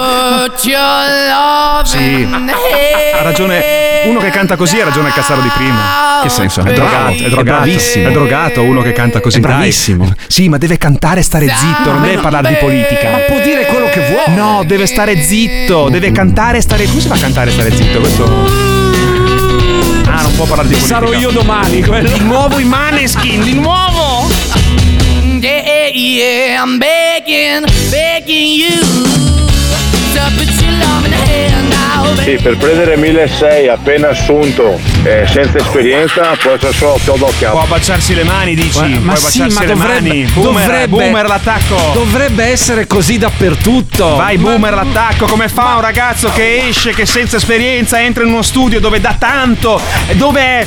Sì, ha ragione. Uno che canta così ha ragione il Cazzaro di prima.
Che senso?
È
È
drogato, è
è
drogato.
bravissimo.
È drogato uno che canta così.
È
dai.
bravissimo.
Sì, ma deve cantare e stare zitto, non deve parlare di politica.
Ma può dire quello che vuole.
No, deve stare zitto, deve cantare e stare. Come si fa a cantare e stare zitto? Questo. Ah, non può parlare di politica.
Sarò io domani. quello.
Di nuovo i Maneskin, di nuovo!
Yeah, yeah, I'm begging, begging you
Sì, per prendere 1600 appena assunto e senza esperienza può essere solo chiodo a capo.
Può baciarsi le mani, dici?
Ma, ma sì,
baciarsi
ma
le
dovrebbe,
mani. Boomer,
dovrebbe,
boomer l'attacco.
dovrebbe essere così dappertutto.
Vai boomer l'attacco, come fa un ragazzo che esce, che senza esperienza entra in uno studio dove dà tanto, dove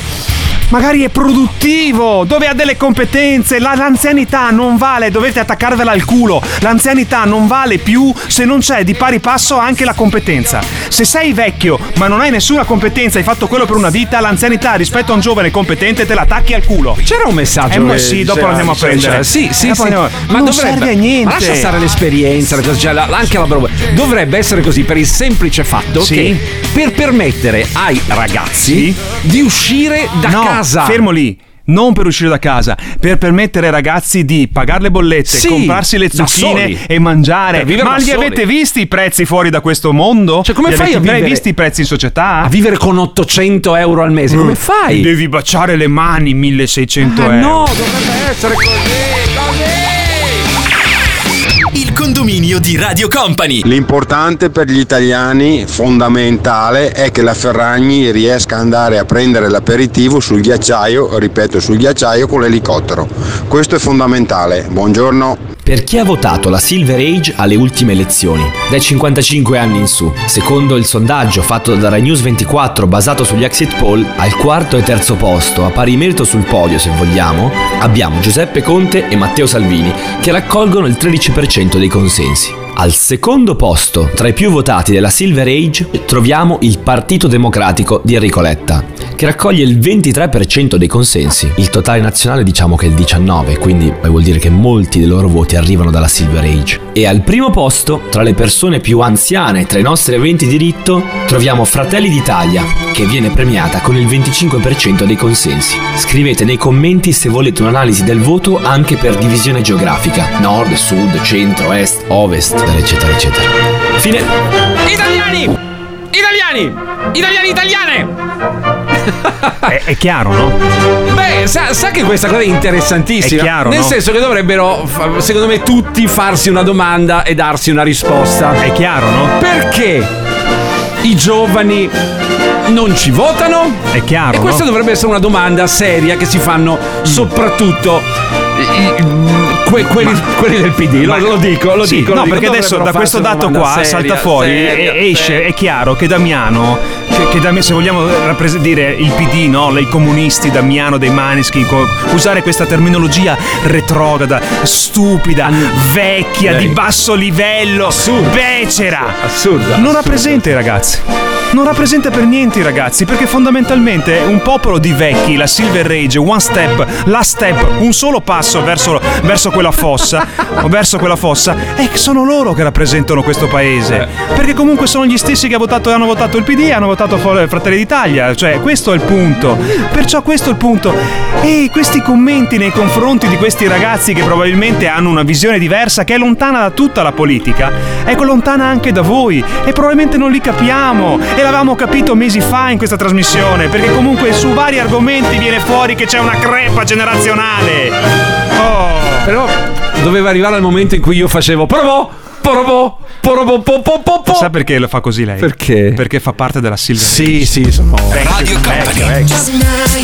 magari è produttivo, dove ha delle competenze. La- l'anzianità non vale, dovete attaccarvela al culo. L'anzianità non vale più se non c'è di pari passo anche la competenza. Se sei vecchio ma non hai nessuna competenza, hai fatto quello per una vita, l'anzianità rispetto a un giovane competente te l'attacchi al culo.
C'era un messaggio.
Eh,
che
sì, dopo lo andiamo a
cioè,
prendere.
Sì, sì, sì.
andiamo-
Ma
non
dovrebbe,
serve a niente.
Ma lascia stare l'esperienza, cioè, la- anche la roba. Dovrebbe essere così per il semplice fatto
Sì.
che per permettere ai ragazzi di uscire da
no,
casa.
Fermo lì. Non per uscire da casa, per permettere ai ragazzi di pagare le bollette,
Sì,
comprarsi le zucchine e mangiare. Ma li
soli.
avete visti i prezzi fuori da questo mondo? Cioè,
come
li
fai a vivere-
visti i prezzi in società?
A vivere con 800 euro al mese, come fai?
Devi baciare le mani 1600
Ah,
euro.
no, dovrebbe essere così,
condominio di Radio Company.
L'importante per gli italiani, fondamentale, è che la Ferragni riesca ad andare a prendere l'aperitivo sul ghiacciaio, ripeto, sul ghiacciaio con l'elicottero. Questo è fondamentale. Buongiorno.
Per chi ha votato la Silver Age alle ultime elezioni, dai 55 anni in su, secondo il sondaggio fatto da Rai News 24 basato sugli exit poll, al quarto e terzo posto, a pari merito sul podio se vogliamo, abbiamo Giuseppe Conte e Matteo Salvini, che raccolgono il 13% dei consensi. Al secondo posto, tra i più votati della Silver Age, troviamo il Partito Democratico di Enrico Letta, che raccoglie il 23% dei consensi. Il totale nazionale diciamo che è il 19%, quindi vuol dire che molti dei loro voti arrivano dalla Silver Age. E al primo posto, tra le persone più anziane tra i nostri aventi diritto, troviamo Fratelli d'Italia, che viene premiata con il 25% dei consensi. Scrivete nei commenti se volete un'analisi del voto anche per divisione geografica, nord, sud, centro, est, ovest, eccetera, eccetera. Fine.
Italiani! Italiani! Italiani italiane!
È, è chiaro, no?
Beh, sa, sa che questa cosa è interessantissima.
È chiaro,
Nel
no?
senso che dovrebbero, secondo me, tutti farsi una domanda e darsi una risposta.
È chiaro, no?
Perché i giovani non ci votano?
È chiaro.
E questa
no?
dovrebbe essere una domanda seria che si fanno soprattutto que- quelli, quelli del PD. Lo,
Ma-
lo dico, lo
Sì,
dico. lo
no,
dico,
perché adesso da questo dato qua
seria,
salta fuori
seria,
e esce,
seria.
è chiaro che Damiano, che, che Dami- se vogliamo dire il PD, no? i comunisti, Damiano dei Manischi, co- usare questa terminologia retrograda, stupida, vecchia,
Lei-
di basso livello, becera,
assurda,
non
assurda.
rappresenta i ragazzi. Non rappresenta per niente i ragazzi, perché fondamentalmente un popolo di vecchi, la Silver Age, one step, last step, un solo passo verso, verso quella fossa, o verso quella fossa, è che sono loro che rappresentano questo paese. Perché comunque sono gli stessi che votato- hanno votato il PD e hanno votato Fratelli d'Italia, cioè questo è il punto. Perciò questo è il punto. E questi commenti nei confronti di questi ragazzi che probabilmente hanno una visione diversa, che è lontana da tutta la politica, è lontana anche da voi e probabilmente non li capiamo. E l'avevamo capito mesi fa in questa trasmissione, perché comunque su vari argomenti viene fuori che c'è una crepa generazionale. Oh.
Però doveva arrivare il momento in cui io facevo provo, provo,
Sa perché lo fa così lei?
Perché?
Perché fa parte della Silver
Sì, sì, sono
Radio Company.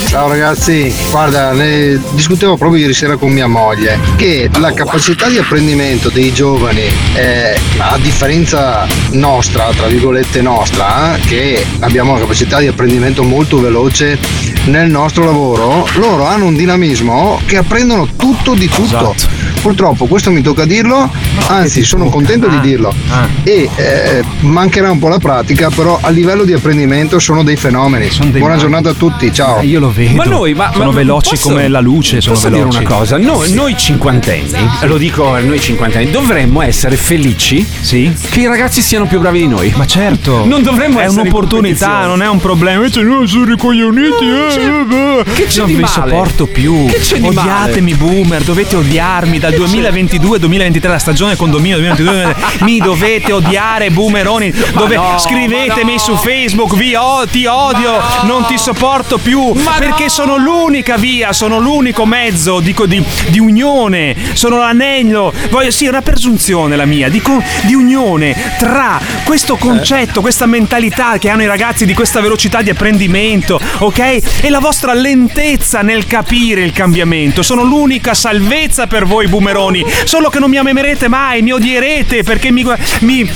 Ciao ragazzi, guarda, ne discutevo proprio ieri sera con mia moglie che la capacità di apprendimento dei giovani, eh, a differenza nostra, tra virgolette nostra, eh, che abbiamo una capacità di apprendimento molto veloce nel nostro lavoro, loro hanno un dinamismo che apprendono tutto di tutto. Purtroppo questo mi tocca dirlo, anzi sono contento di dirlo e eh, mancherà un po' la pratica, però a livello di apprendimento sono dei fenomeni. Buona giornata a tutti, ciao.
Io lo vedo.
Ma noi, ma,
sono
ma-
veloci
posso-
come la luce. Sono
posso
veloci.
dire una cosa? Noi, noi cinquantenni, lo dico a noi cinquantenni, dovremmo essere felici che i ragazzi siano più bravi di noi.
Ma certo.
Non dovremmo
è
essere
un'opportunità, non è un problema. Invece noi sono ricoglioniti. eh, eh, eh.
Che c'è
non
di
vi
male?
sopporto più.
Che c'è di male?
Odiatemi, boomer. Dovete odiarmi dal 2022-2023, la stagione condominio 2022. mi dovete odiare, boomeroni. Dove
no,
scrivetemi su Facebook, vi o- ti odio, non ti sopporto più. perché sono l'unica via, sono l'unico mezzo dico, di, di unione. Sono l'anello. Voglio, sì, è una presunzione la mia, di, co- di unione tra questo concetto, questa mentalità che hanno i ragazzi di questa velocità di apprendimento, ok? E la vostra lentezza nel capire il cambiamento. Sono l'unica salvezza per voi, boomeroni. Solo che non mi amerete mai, mi odierete perché mi. mi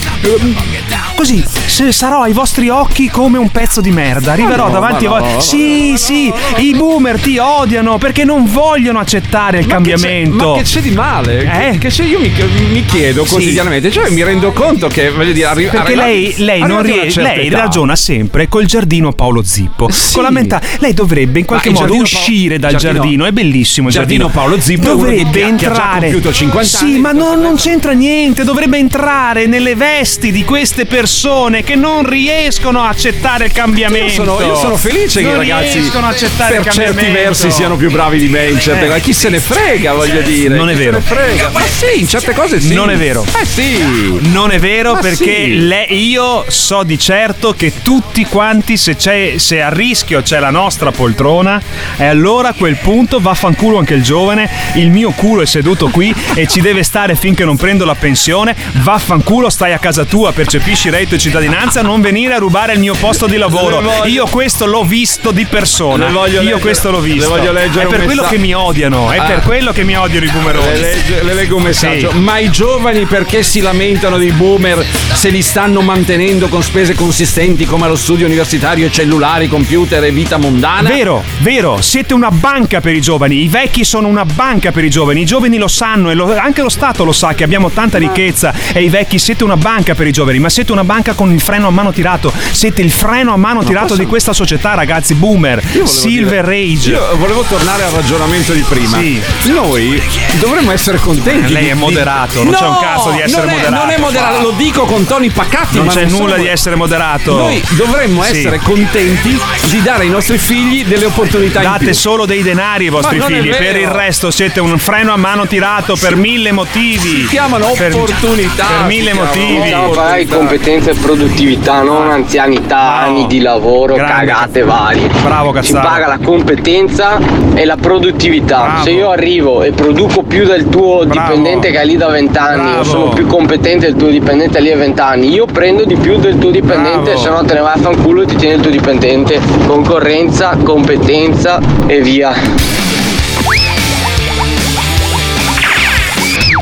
così sarò ai vostri occhi come un pezzo di merda. Arriverò
no,
davanti a
ma
voi.
no,
sì, sì, i boomer ti odiano perché non vogliono accettare il
Ma che
cambiamento.
ma che c'è di male?
Eh?
Che, che c'è- io mi, mi chiedo
Sì.
quotidianamente, cioè mi rendo conto che voglio dire, arri-
Perché lei, lei non
certa
lei ragiona sempre col giardino Paolo Zippo. Con la mentà, lei dovrebbe in qualche modo uscire dal
giardino-
giardino, è bellissimo il
giardino
giardino.
Paolo Zippo
dovrebbe
che che
entrare.
compiuto 50
sì, ma non, non c'entra niente, dovrebbe entrare nelle vesti di queste persone che non riescono a accettare il cambiamento.
Io sono, io sono felice che
Non
i ragazzi
riescono a accettare
per
il
certi versi siano più bravi di me in certe
Eh.
cose. Chi se ne frega, voglio dire.
Non è vero.
ne frega. Ma sì, in certe cose sì.
Non è vero.
Eh sì.
Non è vero
Ma
perché
sì.
Le- io so di certo che tutti quanti, se, c'è, se a rischio c'è la nostra poltrona, e allora a quel punto vaffanculo anche il giovane, il mio culo è seduto qui e ci deve stare finché non prendo la pensione, vaffanculo stai a casa tua, percepisci reddito e cittadinanza, non venire a rubare il mio posto di lavoro. Io questo l'ho visto di persona. Io
leggere-
questo l'ho visto. è per quello
messa-
che mi odiano, è
Ah.
per quello che mi odiano i boomeroni.
Le, legge- le leggo un messaggio.
Sì.
Ma i giovani perché si lamentano dei boomer se li stanno mantenendo con spese consistenti come lo studio universitario e cellulari, computer e vita mondana?
Vero, vero, siete una banca per i giovani, i vecchi sono una banca per i giovani, i giovani lo sanno e lo- anche lo Stato lo sa che abbiamo tanta ricchezza e i vecchi siete una banca per i giovani, ma siete una banca con il freno a mano tirato, siete il freno a mano tirato di questa società ragazzi, boomer, silver
dire-
age.
Io volevo tornare al ragionamento di prima.
Sì.
Noi dovremmo essere contenti.
Lei
di-
è
di-
moderato, non c'è un cazzo di essere
non è-
moderato.
Non è moderato, lo dico con toni pacati.
Non
ma
c'è nulla di essere moderato.
Noi dovremmo
Sì.
essere contenti di dare ai nostri figli delle opportunità in
Date
più.
solo dei denari ai vostri figli, per il resto siete un freno a mano tirato per mille motivi.
Si chiamano
Per-
opportunità.
Per mille
si
motivi.
No, fai competenza e produttività, non anzianità, anni di lavoro,
Grande.
cagate varie.
Bravo
Si
Cazzaro.
paga la competenza e la produttività.
Bravo.
Se io arrivo e produco più del tuo
Bravo.
dipendente che è lì da vent'anni, o sono più competente del tuo dipendente lì a vent'anni, io prendo di più del tuo dipendente,
Bravo.
se no te ne vai a fanculo e ti tieni il tuo dipendente. Concorrenza, competenza e via.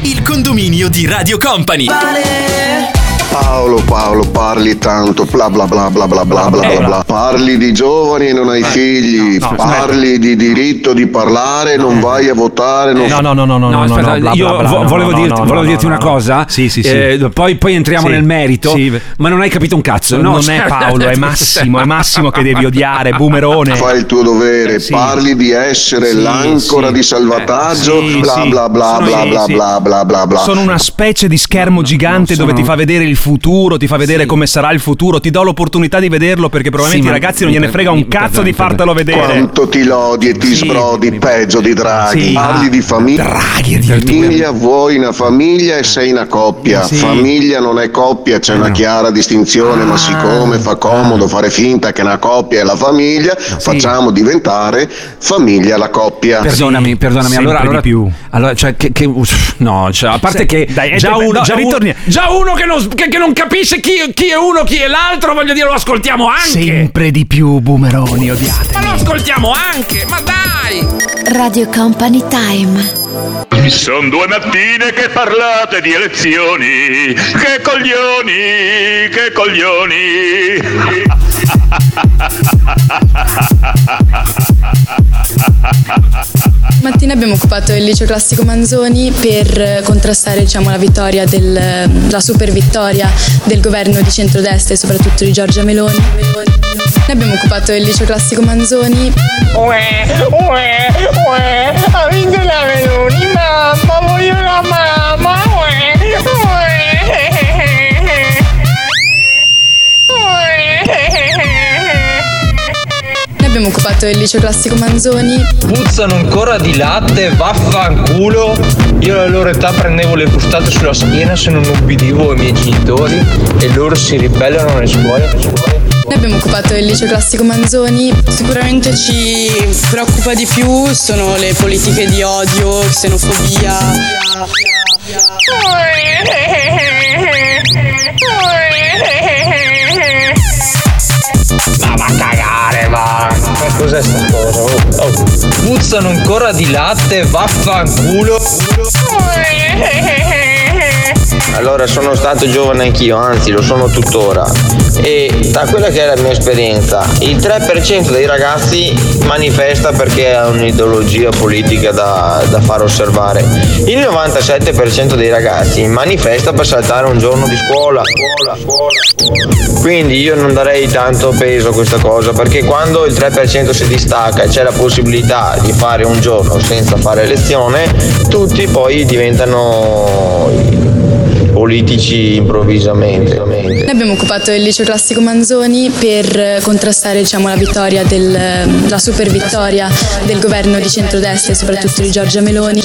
Il condominio di Radio Company.
Paolo, Paolo, parli tanto, bla bla bla bla bla bla bla bla bla. Parli di giovani e non hai figli,
no,
parli di diritto di parlare, non vai a votare, non
No, no, no, no, no,
No,
no,
aspetta,
no,
io volevo,
no,
dirti,
no,
volevo dirti
no,
una cosa.
Sì, sì, sì.
Eh, poi, poi entriamo
Sì.
nel merito.
Sì.
Ma non hai capito un cazzo. no?
non
Cioè-
è Paolo, è Massimo, è Massimo che devi odiare, boomerone.
Fai il tuo dovere,
Sì.
parli di essere
Sì,
l'ancora
sì.
di salvataggio,
Sì,
bla
sì.
bla bla
Sono
bla bla bla bla bla.
Sono una specie di schermo gigante dove ti fa vedere il futuro, ti fa vedere come sarà il futuro, ti do l'opportunità di vederlo perché probabilmente
Sì,
i
ma-
ragazzi non gliene frega un
mi-
cazzo
mi-
di fartelo vedere.
Quanto ti lodi e ti
Sì.
sbrodi, peggio di Draghi.
Sì.
Parli di famiglia.
Draghi,
Famiglia, vuoi una famiglia e sei una coppia.
Sì.
Famiglia non è coppia, c'è una chiara distinzione, ma
Ah.
siccome fa comodo fare finta che una coppia è la famiglia, facciamo diventare famiglia la coppia.
Perdonami, perdonami.
Sempre
Allora, allora,
di più.
allora, cioè, che, che- uff, no, cioè, a parte
Sì,
che
dai, eh,
già, uno,
no,
già, uno,
ritorni-
già uno che non, che- che non capisce chi, chi è uno, chi è l'altro, voglio dire, lo ascoltiamo anche.
Sempre di più, boomeroni, odiate.
Ma lo ascoltiamo anche, ma dai!
Radio Company Time.
Sono due mattine che parlate di elezioni. Che coglioni, che coglioni.
Stamattina abbiamo occupato il liceo classico Manzoni per contrastare diciamo, la vittoria del, la super vittoria del governo di centrodestra e soprattutto di Giorgia Meloni. Noi abbiamo occupato il liceo classico Manzoni.
Uè, uè, uè, ha vinto la Meloni, mamma, voglio la mamma,
abbiamo occupato il liceo classico Manzoni.
Puzzano ancora di latte, vaffanculo. Io alla loro età prendevo le frustate sulla schiena se non ubbidivo ai miei genitori e loro si ribellano nelle scuole. scuole.
Noi abbiamo occupato il liceo classico Manzoni.
Sicuramente ci preoccupa di più sono le politiche di odio, xenofobia.
Cos'è sta cosa? Oh, oh. Puzzano ancora di latte, vaffanculo. Allora sono stato giovane anch'io, anzi lo sono tuttora. E da quella che è la mia esperienza, il 3% dei ragazzi manifesta perché ha un'ideologia politica da, da far osservare. Il 97% dei ragazzi manifesta per saltare un giorno di scuola. scuola, scuola. Quindi io non darei tanto peso a questa cosa perché quando il 3% si distacca e c'è la possibilità di fare un giorno senza fare lezione, tutti poi diventano politici improvvisamente.
Noi abbiamo occupato il liceo classico Manzoni per contrastare diciamo, la vittoria del, la super vittoria del governo di centrodestra e soprattutto di Giorgia Meloni.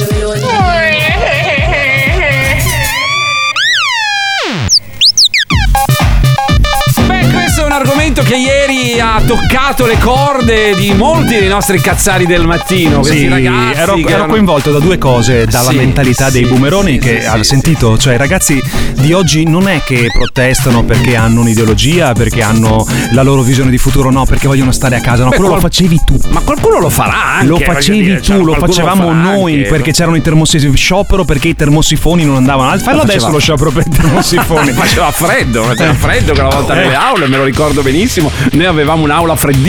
Toccato le corde di molti dei nostri cazzari del mattino.
Sì,
ragazzi
ero, ero
erano-
coinvolto da due cose, dalla
Sì,
mentalità dei
sì,
boomeroni
sì,
che ha sentito, cioè i ragazzi di oggi non è che protestano perché hanno un'ideologia, perché hanno la loro visione di futuro, no, perché vogliono stare a casa, no,
Beh,
quello lo
qual-
facevi tu.
Ma qualcuno lo farà anche.
Lo facevi
dire,
tu,
cioè,
lo facevamo
farà
noi
anche.
perché c'erano i termosifoni sciopero perché i termosifoni non andavano. Fallo
Lo
adesso lo sciopero per i termosifoni.
faceva freddo, faceva freddo quella volta
Eh.
nelle aule, me lo ricordo benissimo. Noi avevamo un'aula freddissima.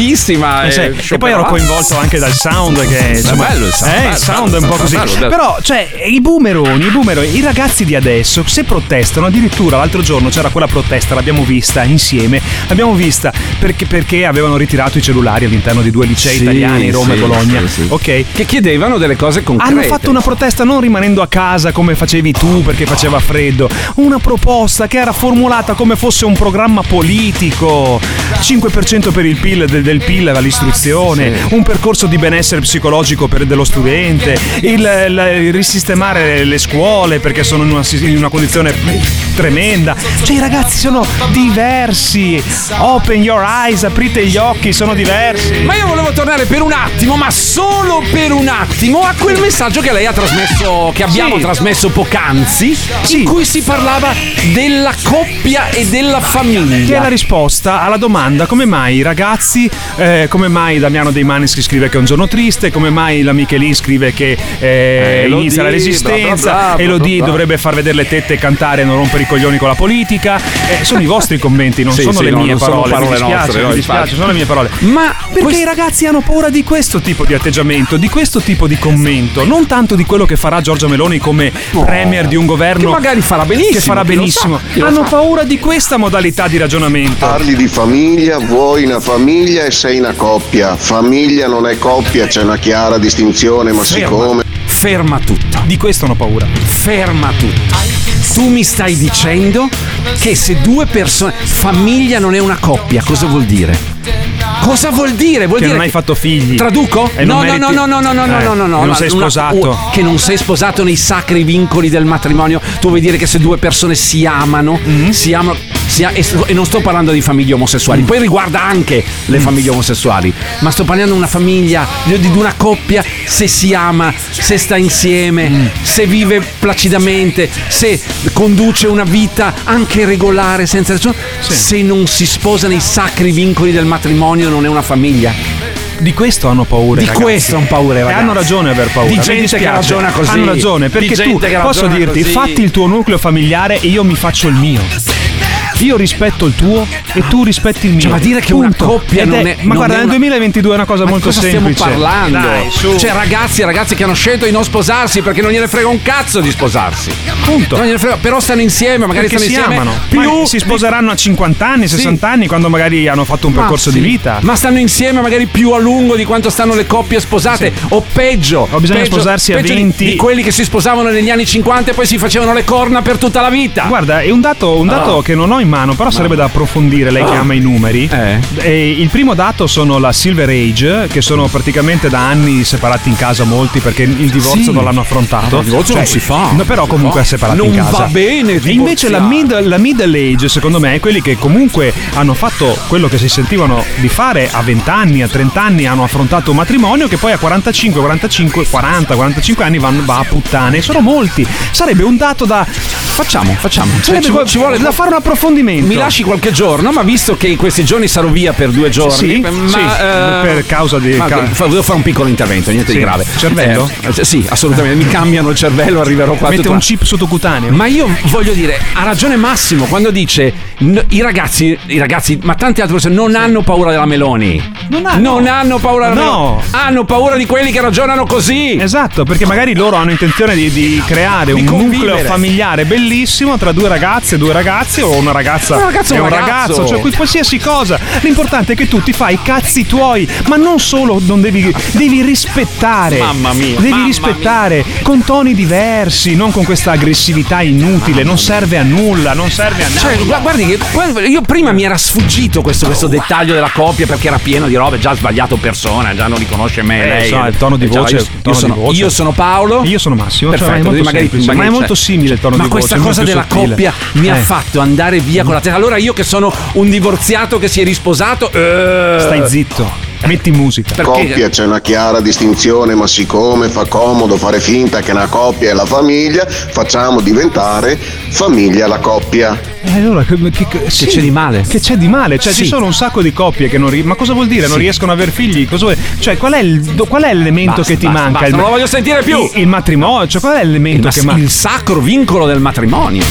Eh sì,
e,
E poi ero coinvolto anche dal sound che insomma,
bello il sound,
eh,
bello,
il sound
bello,
è un po' così.
bello.
Però, cioè, i boomeroni, i boomeroni, i ragazzi di adesso, se protestano, addirittura l'altro giorno c'era quella protesta, l'abbiamo vista insieme, l'abbiamo vista perché, perché avevano ritirato i cellulari all'interno di due licei
Sì,
italiani, Roma
sì,
e Bologna.
sì.
Ok?
Che chiedevano delle cose concrete.
Hanno fatto una protesta non rimanendo a casa come facevi tu perché faceva freddo, una proposta che era formulata come fosse un programma politico. 5% per il PIL del, del PIL all'istruzione, un percorso di benessere psicologico per, dello studente, il, il- il risistemare le scuole perché sono in una, in una condizione tremenda. Cioè i ragazzi sono diversi. Open your eyes, aprite gli occhi, sono diversi.
Ma io volevo tornare per un attimo, ma solo per un attimo, a quel messaggio che lei ha trasmesso, che abbiamo
Sì.
trasmesso poc'anzi, in cui si parlava della coppia e della famiglia.
Che è la risposta alla domanda come mai i ragazzi, eh, come mai Damiano Dei Maneschi scrive che è un giorno triste, come mai la Michelin scrive che eh,
Elodie,
inizia la resistenza,
bla, bla, bla,
Elodie dovrebbe far vedere le tette e cantare e non rompere i coglioni con la politica. Eh, sono i vostri commenti, non
Sì,
sono
sì,
le
no,
mie
non sono
parole.
parole
mi dispiace,
nostre, no,
mi dispiace, sono le mie parole.
Ma
perché i ragazzi hanno paura di questo tipo di atteggiamento, di questo tipo di commento, non tanto di quello che farà Giorgia Meloni come premier di un governo
Che magari farà benissimo,
Che farà benissimo.
sa, chi lo
hanno
sa.
paura di questa modalità di ragionamento.
Parli di famiglia, vuoi una famiglia e sei una coppia. Famiglia non è coppia, c'è una chiara distinzione, ma
Ferma.
siccome...
Ferma tutto.
Di questo hanno paura.
Ferma tutto. Tu mi stai dicendo che se due persone. Famiglia non è una coppia, cosa vuol dire? Cosa vuol dire? Vuol
Che
dire
non hai fatto figli.
Traduco? No,
non
no,
meriti-
no, no, no, no, no,
Eh,
no, no, no.
che non
no,
sei
una-
sposato.
uh, che non sei sposato nei sacri vincoli del matrimonio. Tu vuoi dire che se due persone si amano,
Mm-hmm.
si amano. E, non sto parlando di famiglie
Mm.
omosessuali, poi riguarda anche le famiglie omosessuali, ma sto parlando di una famiglia, di, una coppia, se si ama, se sta insieme,
Mm.
se vive placidamente, se conduce una vita anche regolare, senza nessuno. Se non si sposa nei sacri vincoli del matrimonio, non è una famiglia.
Di questo hanno paura.
Di
ragazzi.
questo hanno paura i
E
ragazzi.
hanno ragione a aver paura.
Di gente che ragiona così.
Hanno ragione, perché tu posso dirti,
così.
fatti il tuo nucleo familiare e io mi faccio il mio. Io rispetto il tuo e tu rispetti il mio.
Cioè, ma dire che una
Punto.
coppia
Ed
non è-
Ma
non
guarda,
è
nel
una-
2022 è una cosa
Ma
molto
cosa
semplice.
stiamo parlando?
Dai.
Cioè, ragazzi e ragazze che hanno scelto di non sposarsi perché non gliene frega un cazzo di sposarsi.
Punto.
Non gliene frega, però stanno insieme, magari
perché
stanno
si
insieme
amano.
più
Ma si sposeranno a 50 anni, 60 anni, quando magari hanno fatto un percorso
sì.
di vita.
Ma stanno insieme magari più a lungo di quanto stanno le coppie sposate. O peggio.
O bisogna
peggio-
sposarsi a
peggio di-
20.
Di, quelli che si sposavano negli anni 50 e poi si facevano le corna per tutta la vita.
Guarda, è un dato, un dato
Ah.
che non ho in mano, però sarebbe da approfondire. Lei che
Ah.
ama i numeri.
Eh.
E il primo dato sono la Silver Age, che sono praticamente da anni separati in casa molti perché il divorzio
Sì.
non l'hanno affrontato. Cioè,
il divorzio non si fa.
No, però
Non
comunque
fa.
separati
Non
in casa.
va bene
E invece la, mid- la middle age, secondo me, è quelli che comunque hanno fatto quello che si sentivano di fare a 20 anni, a 30 anni, hanno affrontato un matrimonio che poi a 45, 45, 40, 45 anni vanno, va a puttane. Sono molti. Sarebbe un dato da.
Facciamo, facciamo.
Sarebbe
ci,
qua-
ci vuole
da fare un approfondimento. Approfondimento.
Mi lasci qualche giorno, ma visto che in questi giorni sarò via per due giorni,
Sì,
ma,
sì,
eh,
per causa di-
ma- fa- devo fare un piccolo intervento, niente
Sì.
di grave.
Cervello?
Eh, sì, assolutamente. Mi cambiano il cervello, arriverò qua.
Mette un chip sottocutaneo.
Ma io voglio dire, ha ragione Massimo quando dice n- i ragazzi, i ragazzi, ma tante altre persone non hanno paura della Meloni.
Non
hanno, paura della
No.
Meloni. Hanno paura di quelli che ragionano così.
Esatto, perché magari loro hanno intenzione di, di creare
Di
un
convivere.
nucleo familiare bellissimo tra due ragazze, due ragazzi o una ragazza
Un ragazzo e un ragazzo.
ragazzo, cioè qualsiasi cosa. L'importante è che tu ti fai i cazzi tuoi, ma non solo non devi, devi rispettare.
Mamma mia,
Devi
mamma
rispettare con toni diversi, non con questa aggressività inutile, non serve a nulla, non serve a nulla.
Cioè, gu- guardi che io prima mi era sfuggito questo, questo dettaglio della coppia perché era pieno di robe, già ha sbagliato persona, già non riconosce me,
Eh,
lei.
so, il tono di
Eh, già,
voce-
io,
il
io
tono di
sono,
voce.
io sono Paolo.
Io sono Massimo, cioè,
Perfetto,
è molto
magari,
semplice,
magari
ma è molto simile il tono
ma
di voce.
questa
è molto
cosa della
sottile.
coppia mi ha
Eh.
fatto andare via con la testa. Allora io che sono un divorziato che si è risposato. eh,
Stai zitto, metti musica.
Coppia c'è una chiara distinzione, ma siccome fa comodo fare finta che una coppia è la famiglia, facciamo diventare famiglia la coppia.
E allora che, che- che- sì,
c'è di male?
Che c'è di male? Cioè,
Sì.
ci sono un sacco di coppie che non ri- Ma cosa vuol dire? Non
Sì.
riescono ad avere figli? Cosa vuoi- Cioè, qual è, il, qual è l'elemento
Basta,
che ti
basta,
manca?
basta,
il,
non lo voglio sentire più.
Il, il matrimonio, cioè, qual è l'elemento
il,
che manca?
il sacro vincolo del matrimonio.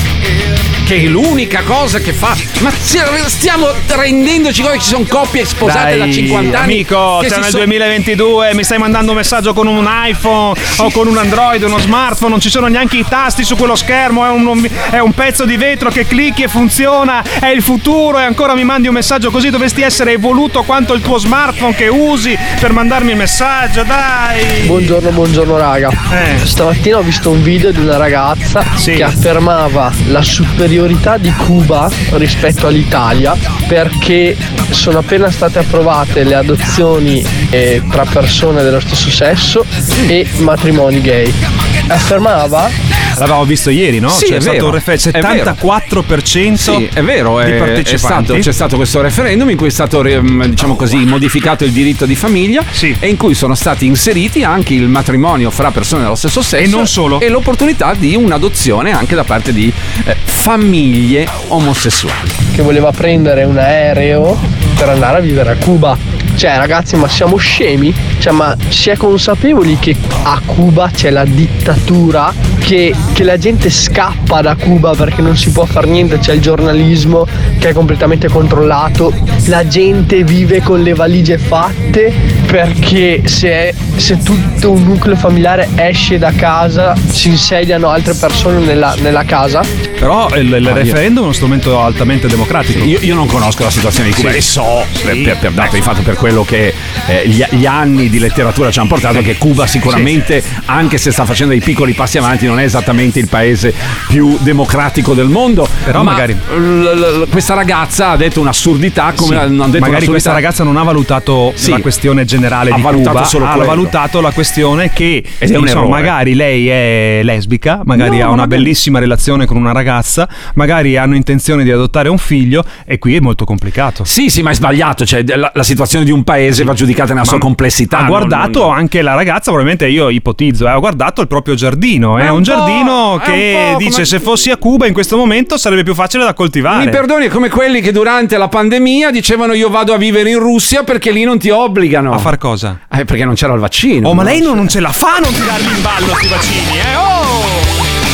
Che è l'unica cosa che fa. Ma stiamo rendendoci conto che ci sono coppie sposate da
Dai,
50 anni.
Amico,
che
siamo
si
nel
so-
2022, mi stai mandando un messaggio con un iPhone o con un Android, uno smartphone, non ci sono neanche i tasti su quello schermo, è un, è un pezzo di vetro che clicchi e funziona, è il futuro e ancora mi mandi un messaggio così, dovresti essere evoluto quanto il tuo smartphone che usi per mandarmi il messaggio, dai!
Buongiorno, buongiorno raga.
Eh.
Stamattina ho visto un video di una ragazza che affermava la superiorità di Cuba rispetto all'Italia perché sono appena state approvate le adozioni eh, tra persone dello stesso sesso e matrimoni gay. Affermava
L'avevamo visto ieri, no?
Sì,
C'è
è
stato
vero.
un refer-
È vero.
74%
Sì, è vero,
di
è, è
partecipanti.
stato, c'è stato questo referendum in cui è stato ehm, diciamo così, modificato il diritto di famiglia e in cui sono stati inseriti anche il matrimonio fra persone dello stesso sesso
E non solo.
e l'opportunità di un'adozione anche da parte di eh, famiglie omosessuali.
che voleva prendere un aereo per andare a vivere a Cuba. Cioè ragazzi ma siamo scemi? Cioè ma si è consapevoli che a Cuba c'è la dittatura, che, che la gente scappa da Cuba perché non si può fare niente, c'è il giornalismo che è completamente controllato, la gente vive con le valigie fatte perché se, se tutto un nucleo familiare esce da casa si insediano altre persone nella, nella casa.
Però il, il referendum è uno strumento altamente democratico.
Io, io non conosco la situazione di Cuba
Sì.
e so,
Sì.
per, per, dato di fatto per quello che eh, gli, gli anni di letteratura ci hanno portato, che Cuba sicuramente, anche se sta facendo dei piccoli passi avanti, non è esattamente il paese più democratico del mondo.
Però
Ma
magari-
l- l- questa ragazza ha detto un'assurdità come
Sì,
hanno detto
magari
un'assurdità.
questa ragazza non ha valutato
Sì.
la questione generale
Ha
di
valutato
Cuba,
solo
ha
quello.
valutato la questione che
è
insomma, magari lei è lesbica, magari
No,
ha una bellissima relazione con una ragazza, magari hanno intenzione di adottare un figlio e qui è molto complicato.
Sì, sì, ma è sbagliato. Cioè, la, la situazione di un paese va giudicata nella sua complessità.
Ha
non-
guardato
non-
anche la ragazza, probabilmente io ipotizzo, eh, ha guardato il proprio giardino. È
È
un,
un
giardino che dice
come-
se fossi a Cuba in questo momento sarebbe più facile da coltivare.
Mi perdoni, è come quelli che durante la pandemia dicevano io vado a vivere in Russia perché lì non ti obbligano.
A far cosa?
Eh, perché non c'era il vaccino.
Oh, ma lei non, non ce la fa a non tirarli in ballo questi vaccini, eh? Oh!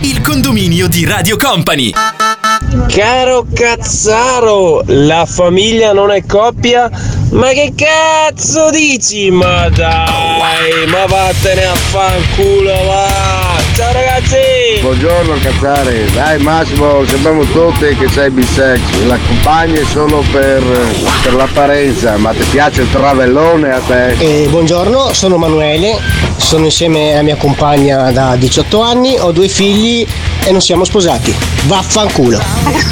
Il condominio di Radio Company.
Caro Cazzaro, la famiglia non è coppia? Ma che cazzo dici? Ma dai, ma vattene a fanculo, va! Ciao ragazzi!
Buongiorno Cazzare, dai Massimo, sappiamo tutti che sei bisex, la compagna è solo per, per l'apparenza, ma ti piace il travellone a te?
Eh, buongiorno, sono Manuele, sono insieme alla mia compagna da 18 anni, ho due figli e non siamo sposati. Vaffanculo.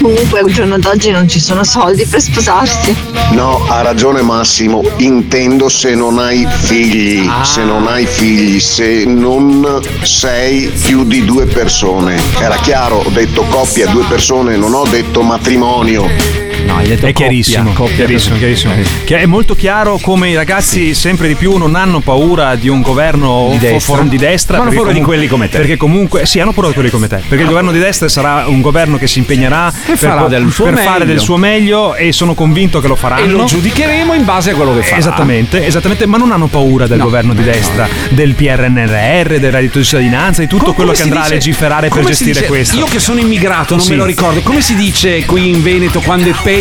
Comunque al giorno d'oggi non ci sono soldi per sposarsi.
No, ha ragione Massimo, intendo se non hai figli, se non hai figli, se non sei più di due persone. Era chiaro, ho detto coppia, due persone, non ho detto matrimonio.
No, hai detto
è chiarissimo,
coppia,
chiarissimo, chiarissimo. Che è molto chiaro come i ragazzi sempre di più non hanno paura di un governo
Di destra.
for- di destra.
Ma hanno paura di quelli come te.
Perché comunque, sì, hanno paura di quelli come te. Perché il governo di destra sarà un governo che si impegnerà per,
farà del suo
per fare
meglio.
del suo meglio e sono convinto che lo faranno.
E lo giudicheremo in base a quello che farà.
Esattamente, esattamente, ma non hanno paura del
No.
governo di destra, del PRNR, del reddito di cittadinanza, di tutto
Com-
quello
come
che andrà
dice-
a legiferare per
come
gestire
dice-
questo.
Io che sono immigrato, non
Sì.
me lo ricordo. Come si dice qui in Veneto quando è peggio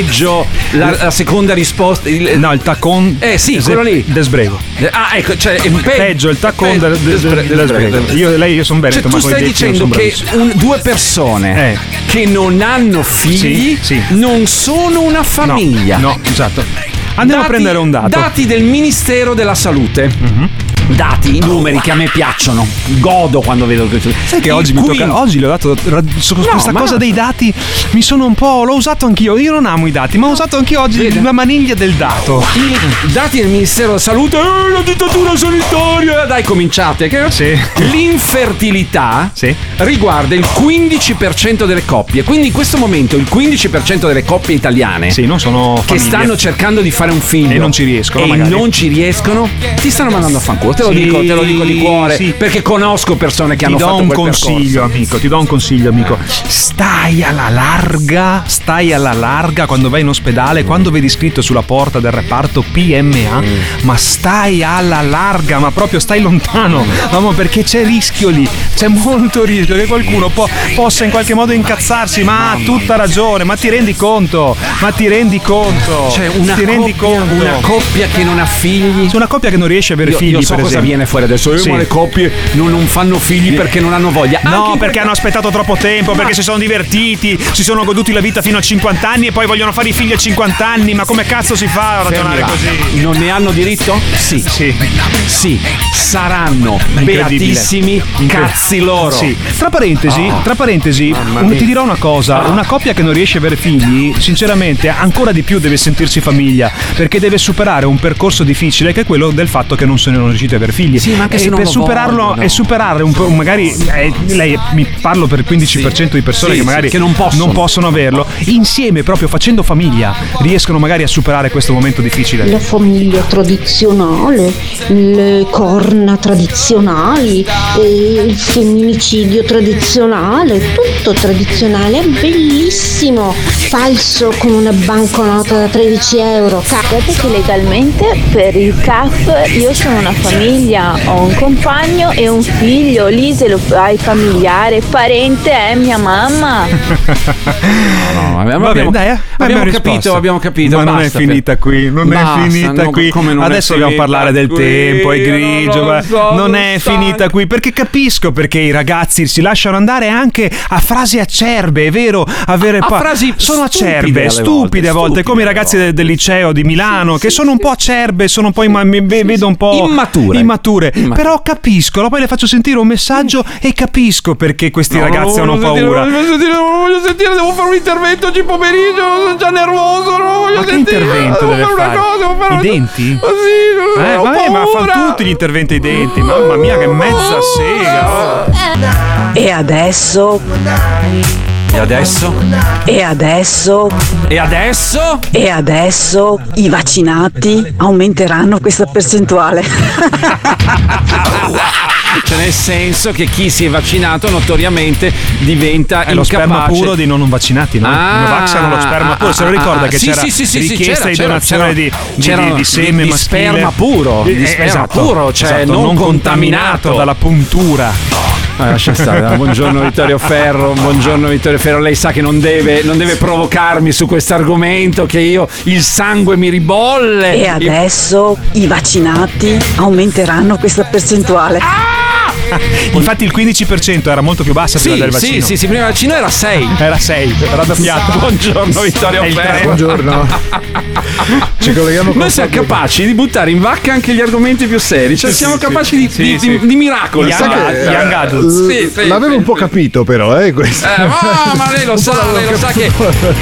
la, la seconda risposta? Il,
No, il taccon.
Eh sì,
Des-
quello lì.
Desbrego.
Ah, ecco, cioè pe-
Peggio il taccon
pe-
del, del, del, Desbrego. Io, lei, io sono
Cioè,
veneto,
tu stai dicendo che un- due persone
Eh.
che non hanno figli
Sì, sì.
non sono una famiglia.
No, no, esatto. Andiamo a
Dati-
prendere un dato.
Dati del Ministero della Salute. Dati, numeri che a me piacciono. Godo quando vedo questo.
Sai che oggi mi tocca. Oggi le ho dato. su questa
ma-
cosa dei dati mi sono un po'. L'ho usato anch'io. Io non amo i dati, ma ho usato anch'io oggi la maniglia del dato.
I dati del Ministero della Salute, eh, la dittatura sanitaria. Dai, cominciate. Che L'infertilità riguarda il 15% delle coppie. Quindi in questo momento il 15% delle coppie italiane
Sì, non sono
che stanno cercando di fare un figlio
E non ci riescono,
e
magari.
non ci riescono, ti stanno mandando a fanculo. Te lo,
Sì,
dico, te lo dico di cuore.
sì.
Perché conosco persone che
ti
hanno
do
fatto
un
quel
consiglio,
percorso.
amico. Ti do un consiglio, amico. Stai alla larga, stai alla larga quando vai in ospedale, quando vedi scritto sulla porta del reparto PMA, ma stai alla larga, ma proprio stai lontano. Ma perché c'è rischio lì, c'è molto rischio che qualcuno po- possa in qualche modo incazzarsi. Ma ha tutta ragione, ma ti rendi conto? Ma ti rendi conto?
Cioè, una
ti rendi
coppia-
conto?
una coppia che non ha figli.
Una coppia che non riesce a avere
Io,
figli,
io so
per
cosa viene fuori adesso.
Sì.
ma le coppie non, non fanno figli perché non hanno voglia.
No,
Anche
perché hanno aspettato troppo tempo, perché si sono divertiti, si sono goduti la vita fino a 50 anni e poi vogliono fare i figli a 50 anni. Ma come cazzo si fa a ragionare
Fermi là.
così?
Non ne hanno diritto? Sì.
Sì.
Sì. Saranno beatissimi cazzi loro.
Sì. Tra parentesi,
Oh.
tra parentesi un- ti dirò una cosa: una coppia che non riesce a avere figli, sinceramente, ancora di più deve sentirsi famiglia, perché deve superare un percorso difficile che è quello del fatto che non sono riusciti ad avere figli.
Sì, ma anche
e
se non
per
lo
superarlo
vogliono.
e superare un po', magari eh, lei mi parlo per il 15% di persone
Sì,
che
sì,
magari
che non possono.
averlo, insieme proprio facendo famiglia riescono magari a superare questo momento difficile.
La famiglia tradizionale, le corna tradizionali, il femminicidio tradizionale, tutto tradizionale, è bellissimo, falso come una banconota da 13 euro.
Guardate che legalmente per il CAF io sono una famiglia, ho un compagno e un figlio, lì se lo hai familiare, parente è mia mamma.
No, abbiamo,
Vabbè,
abbiamo-
dai, eh,
abbiamo capito, abbiamo capito.
Ma non è finita qui, non
Basta,
è finita
no,
qui.
non
Adesso dobbiamo parlare del
qui?
tempo, è
Non
grigio. ma
so,
non è
sai.
finita qui perché capisco perché i ragazzi si lasciano andare anche a frasi acerbe, è vero? Avere
A
pa-
frasi
sono
stupide
acerbe, stupide
volte,
a volte,
stupide
come i ragazzi del, del liceo di Milano che sono un po' acerbe, sono un po' imma- vedo un po'
Immature.
Immature.
Immature.
Però capisco, poi le faccio sentire un messaggio e capisco perché questi
No,
ragazzi hanno
sentire,
paura.
Non voglio sentire, non voglio sentire, devo fare un intervento oggi pomeriggio, sono già nervoso, non voglio
Ma che
sentire.
intervento
devo
deve
fare una
fare?
cosa, devo fare
I
una-
denti?
Ma sì,
Eh,
ho
vabbè, ma fanno tutti gli interventi ai denti. Mamma mia, che mezza sega. oh.
E adesso?
E adesso?
E adesso?
E adesso?
E adesso i vaccinati aumenteranno questa percentuale.
Cioè nel senso che chi si è vaccinato notoriamente diventa
È lo sperma
incapace.
puro dei non vaccinati, no?
Ah,
I Novax hanno lo sperma puro. Se lo ricorda
ah,
che
sì,
c'era
sì, sì,
richiesta
c'era,
di donazione
c'era.
di, di,
C'era
di- di seme
di
maschile.
sperma puro, di
Eh,
sperma
esatto,
puro, cioè
esatto,
non
contaminato
contaminato.
dalla puntura.
Ah, lascia stare. Buongiorno Vittorio Ferro, buongiorno Vittorio Ferro. Lei sa che non deve, non deve provocarmi su questo argomento, che io il sangue mi ribolle.
E adesso i vaccinati aumenteranno questa percentuale.
Infatti il 15% era molto più bassa prima
Sì,
del
sì,
vaccino.
sì, sì, prima del vaccino era 6.
Era 6, raddoppiato.
Buongiorno Vittorio Ferro.
Buongiorno. Ci colleghiamo con
Noi siamo capaci di buttare in vacca anche gli argomenti più seri, cioè siamo capaci di,
Sì,
di-
sì.
di- di miracoli.
Young
che-
young adults.
Sì, sì,
L'avevo
sì,
un po'
sì.
capito però, eh, questo.
Eh, ma, ma lei lo sa, lei lo sa che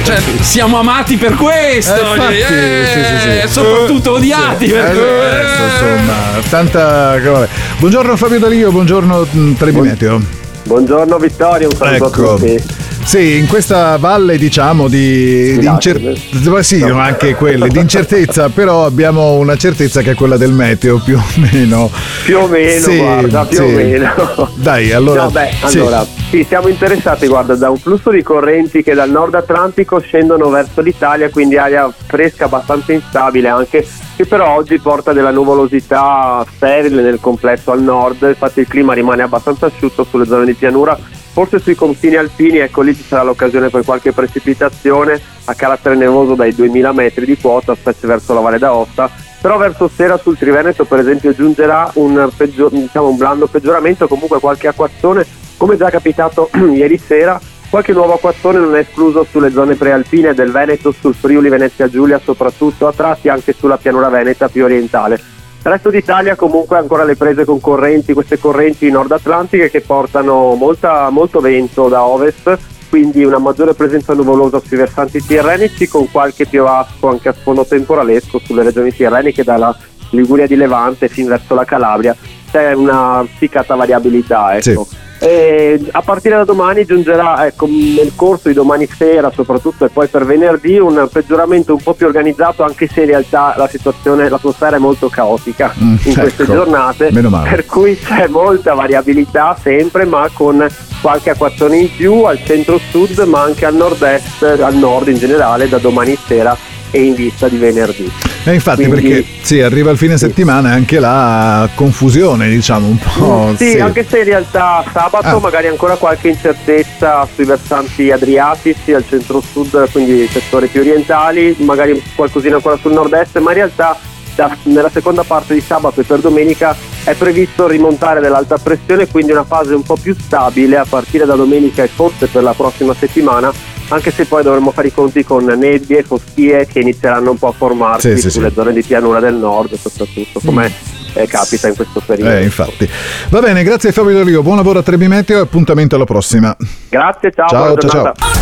cioè, siamo amati per questo,
Eh, infatti,
eh,
sì, sì, sì.
soprattutto odiati
Eh,
per
adesso, insomma, tanta. Buongiorno Fabio Dalio, buongiorno mh, Trebi Meteo.
Buongiorno Vittorio, un saluto
Ecco.
a tutti.
Sì, in questa valle diciamo di, di incertezza, sì, anche quelle di incertezza, però abbiamo una certezza che è quella del meteo più o meno.
Più o meno,
Sì,
guarda, più
sì.
o meno.
Dai, allora.
No, beh,
sì.
allora, sì, siamo interessati, guarda, da un flusso di correnti che dal nord Atlantico scendono verso l'Italia, quindi aria fresca abbastanza instabile anche, che però oggi porta della nuvolosità sterile nel complesso al nord, infatti il clima rimane abbastanza asciutto sulle zone di pianura, forse sui confini alpini, ecco lì ci sarà l'occasione per qualche precipitazione a carattere nevoso dai 2000 metri di quota, specie verso la Valle d'Aosta, però verso sera sul Triveneto per esempio giungerà un, peggio- diciamo, un blando peggioramento, comunque qualche acquazzone, come già capitato ieri sera, qualche nuovo acquazzone non è escluso sulle zone prealpine del Veneto, sul Friuli Venezia Giulia soprattutto, a tratti anche sulla pianura veneta più orientale. Resto d'Italia comunque ancora le prese con correnti, queste correnti nord atlantiche che portano molta- molto vento da ovest, quindi una maggiore presenza nuvolosa sui versanti tirrenici con qualche piovasco anche a sfondo temporalesco sulle regioni tirreniche dalla Liguria di Levante fin verso la Calabria. C'è una spiccata variabilità, ecco. E a partire da domani giungerà ecco, nel corso di domani sera soprattutto e poi per venerdì un peggioramento un po' più organizzato anche se in realtà la situazione, l'atmosfera è molto caotica
Mm,
in queste
ecco.
giornate
Meno male.
per cui c'è molta variabilità sempre ma con qualche acquazzone in più al centro-sud ma anche al nord-est, al nord in generale da domani sera e in vista di venerdì.
E infatti
Quindi-
perché sì, arriva il fine settimana e anche la confusione, diciamo un po'.
Sì, anche se in realtà sabato
Ah.
magari ancora qualche incertezza sui versanti adriatici, al centro-sud, quindi settori più orientali, magari qualcosina ancora sul nord-est, ma in realtà da- nella seconda parte di sabato e per domenica è previsto il rimontare dell'alta pressione, quindi una fase un po' più stabile a partire da domenica e forse per la prossima settimana, anche se poi dovremo fare i conti con nebbie e foschie che inizieranno un po' a formarsi
Sì, sì,
sulle
sì.
zone di pianura del nord soprattutto, come eh, capita in questo periodo.
Eh, infatti. Va bene, grazie Fabio Del Rio, buon lavoro a Trebi Meteo e appuntamento alla prossima.
Grazie, ciao,
Ciao,
buona
ciao,
giornata.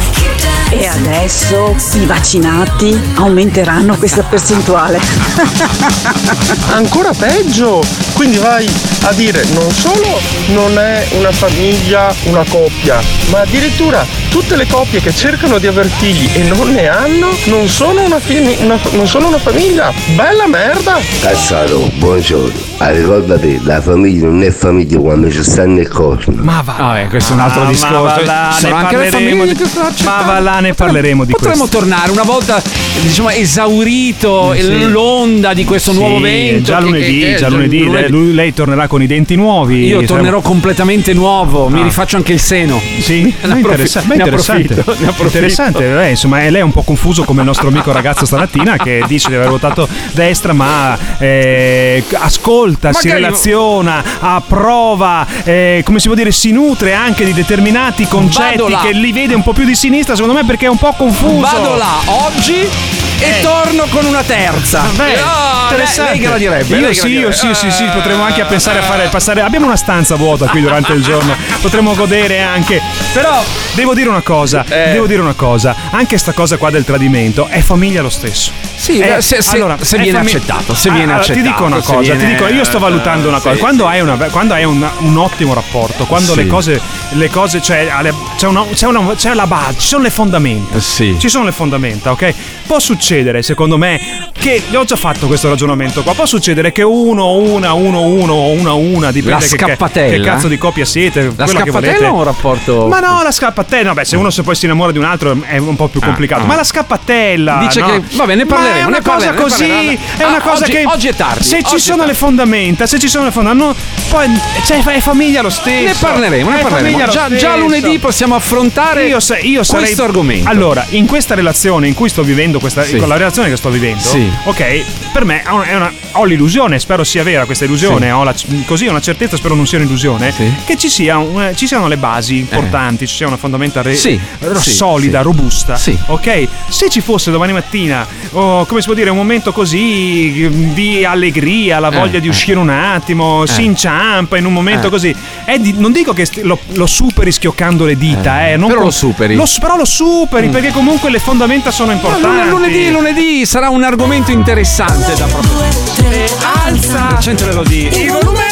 E adesso i vaccinati aumenteranno questa percentuale.
Ancora peggio! Quindi vai a dire non solo non è una famiglia, una coppia, ma addirittura tutte le coppie che cercano di aver figli e non ne hanno non sono una, fini- una- non sono una famiglia. Bella merda!
Cazzaro, buongiorno. Ah, ricordati, la famiglia non è famiglia quando ci stanno il corno.
Ma va.
Ah, eh, questo è un altro
Ah,
discorso.
Ma va là,
sono anche le famiglie
di-
che
Ma va là, ne
parleremo di
Potremmo
questo.
tornare una volta, diciamo, esaurito
Sì.
il- l'onda di questo
Sì,
nuovo vento.
Già lunedì,
che- che-
già lunedì, lei, lui- lei tornerà con i denti nuovi.
Io
Saremo-
tornerò completamente nuovo, mi
Ah.
rifaccio anche il seno.
Sì,
Ne
interessante.
approfitto, ne approfitto.
Interessante, eh, insomma, lei è un po' confuso come il nostro amico ragazzo stamattina che dice di aver votato destra, ma eh, ascolta, si
Magari-
relaziona, approva, eh, come si può dire, si nutre anche di determinati concetti che li vede un po' più di sinistra, secondo me perché è un po' confuso.
Vado là oggi e torno con una terza.
Beh,
lei-
interessante.
lei che la direbbe?
Io sì, io sì, sì, sì, potremmo anche pensare a fare passare. Abbiamo una stanza vuota qui durante il giorno, potremmo godere anche. Però devo dire una cosa,
Eh.
devo dire una cosa, anche sta cosa qua del tradimento è famiglia lo stesso.
Sì,
Eh,
se- se- se
è
viene accettato, se viene
allora, Ti dico
accettato,
una
se
cosa,
viene-
ti dico, io sto valutando una
Sì,
cosa.
sì.
Quando hai, una- quando hai un, un ottimo rapporto, quando
Sì.
le cose, le cose cioè, c'è, una, c'è, una- c'è la base, ci sono le fondamenta. Ci sono le fondamenta, ok? Può succedere, secondo me, che ho già fatto questo ragionamento qua. Può succedere che uno, una, uno, uno una, una, dipende
La
che,
scappatella?
che cazzo di coppia siete.
La
quella che
scappatella o un rapporto.
Ma no, la scappatella, vabbè, se uno se poi si innamora di un altro è un po' più
Ah,
complicato.
ah.
Ma la scappatella.
Dice
no?
che- vabbè, ne
Ma
parleremo,
È
ne
una cosa
parleremo,
così. È una
Ah,
cosa
oggi-
che.
oggi è tardi,
Se ci
è
sono
tardi.
le fondamenta, se ci sono le fondamenta, poi cioè, è famiglia lo stesso.
Ne parleremo, ne
È
parleremo. Già, già lunedì possiamo affrontare
Io, sa- io sarei-
questo argomento.
Allora, in questa relazione in cui sto vivendo, questa,
Sì.
con la relazione che sto vivendo,
Sì.
ok, per me è è una- ho l'illusione, spero sia vera questa illusione,
Sì.
ho la, così ho una certezza, spero non sia un'illusione, che ci, sia un- ci siano le basi importanti, ci sia una fondamenta re-
Sì,
ro-
sì,
solida,
sì.
robusta.
Sì.
Ok? Se ci fosse domani mattina, oh, come si può dire, un momento così di allegria, la voglia
Eh,
di
eh.
uscire un attimo,
Eh.
si inciampa in un momento
Eh.
così. è di- non dico che st- lo, lo superi schioccando le dita, eh, non
però
con-
lo superi.
lo s- però lo superi perché comunque le fondamenta sono importanti.
lun- lunedì, lunedì sarà un argomento interessante da approfondire.
Alza! Accento l'elodie.
Il volume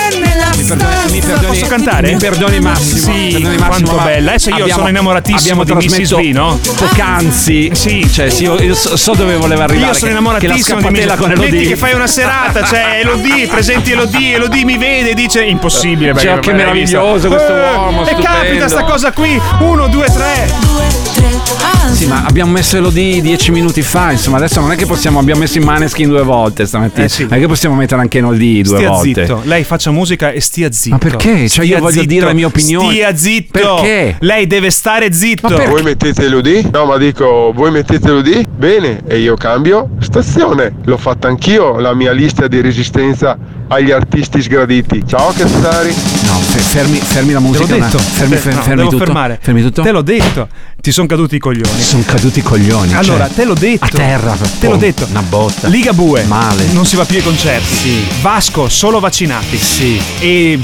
perdoni, mi perdoni,
Posso cantare?
Mi perdoni Massimo.
Sì,
perdoni Massimo,
quanto bella. Adesso io
abbiamo-
sono innamoratissimo
abbiamo
di Mrs. V, no?
Poc'anzi.
Sì.
Cioè, sì, io, io so, dove voleva arrivare.
Io sono
che-
innamoratissimo
che la
di Mrs.
con
Metti
Elodie.
che fai una serata, c'è Elodie, presenti Elodie, Elodie mi vede e dice impossibile.
Cioè,
perché
che
me l'hai
meraviglioso questo
Eh,
uomo,
E
stupendo.
capita sta cosa qui, uno, due, tre.
Sì, ma abbiamo messo Elodie dieci minuti fa. Insomma, adesso non è che possiamo. Abbiamo messo in Maneskin due volte stamattina.
Eh sì.
Non è che possiamo mettere anche Elodie due
Stia
volte.
zitto, lei faccia musica e stia zitto.
Ma perché? Cioè, io
Stia
voglio
zitto.
dire le mie opinioni.
Stia zitto.
Perché?
Lei deve stare zitto.
Voi mettete Elodie? No, ma dico, voi mettete Elodie? Bene, e io cambio stazione. L'ho fatta anch'io, la mia lista di resistenza agli artisti sgraditi. Ciao Cazzari.
Fermi, fermi la
Te l'ho
musica.
detto.
una- Fermi,
Te- no,
fermi
devo
tutto.
fermare.
Fermi tutto.
Te l'ho detto. Ti sono caduti i coglioni.
Sono caduti i coglioni.
Allora,
cioè,
te l'ho detto.
A terra.
Te l'ho detto.
Una botta.
Ligabue.
Male.
Non si va più ai concerti.
Sì.
Vasco, solo vaccinati.
Sì.
E.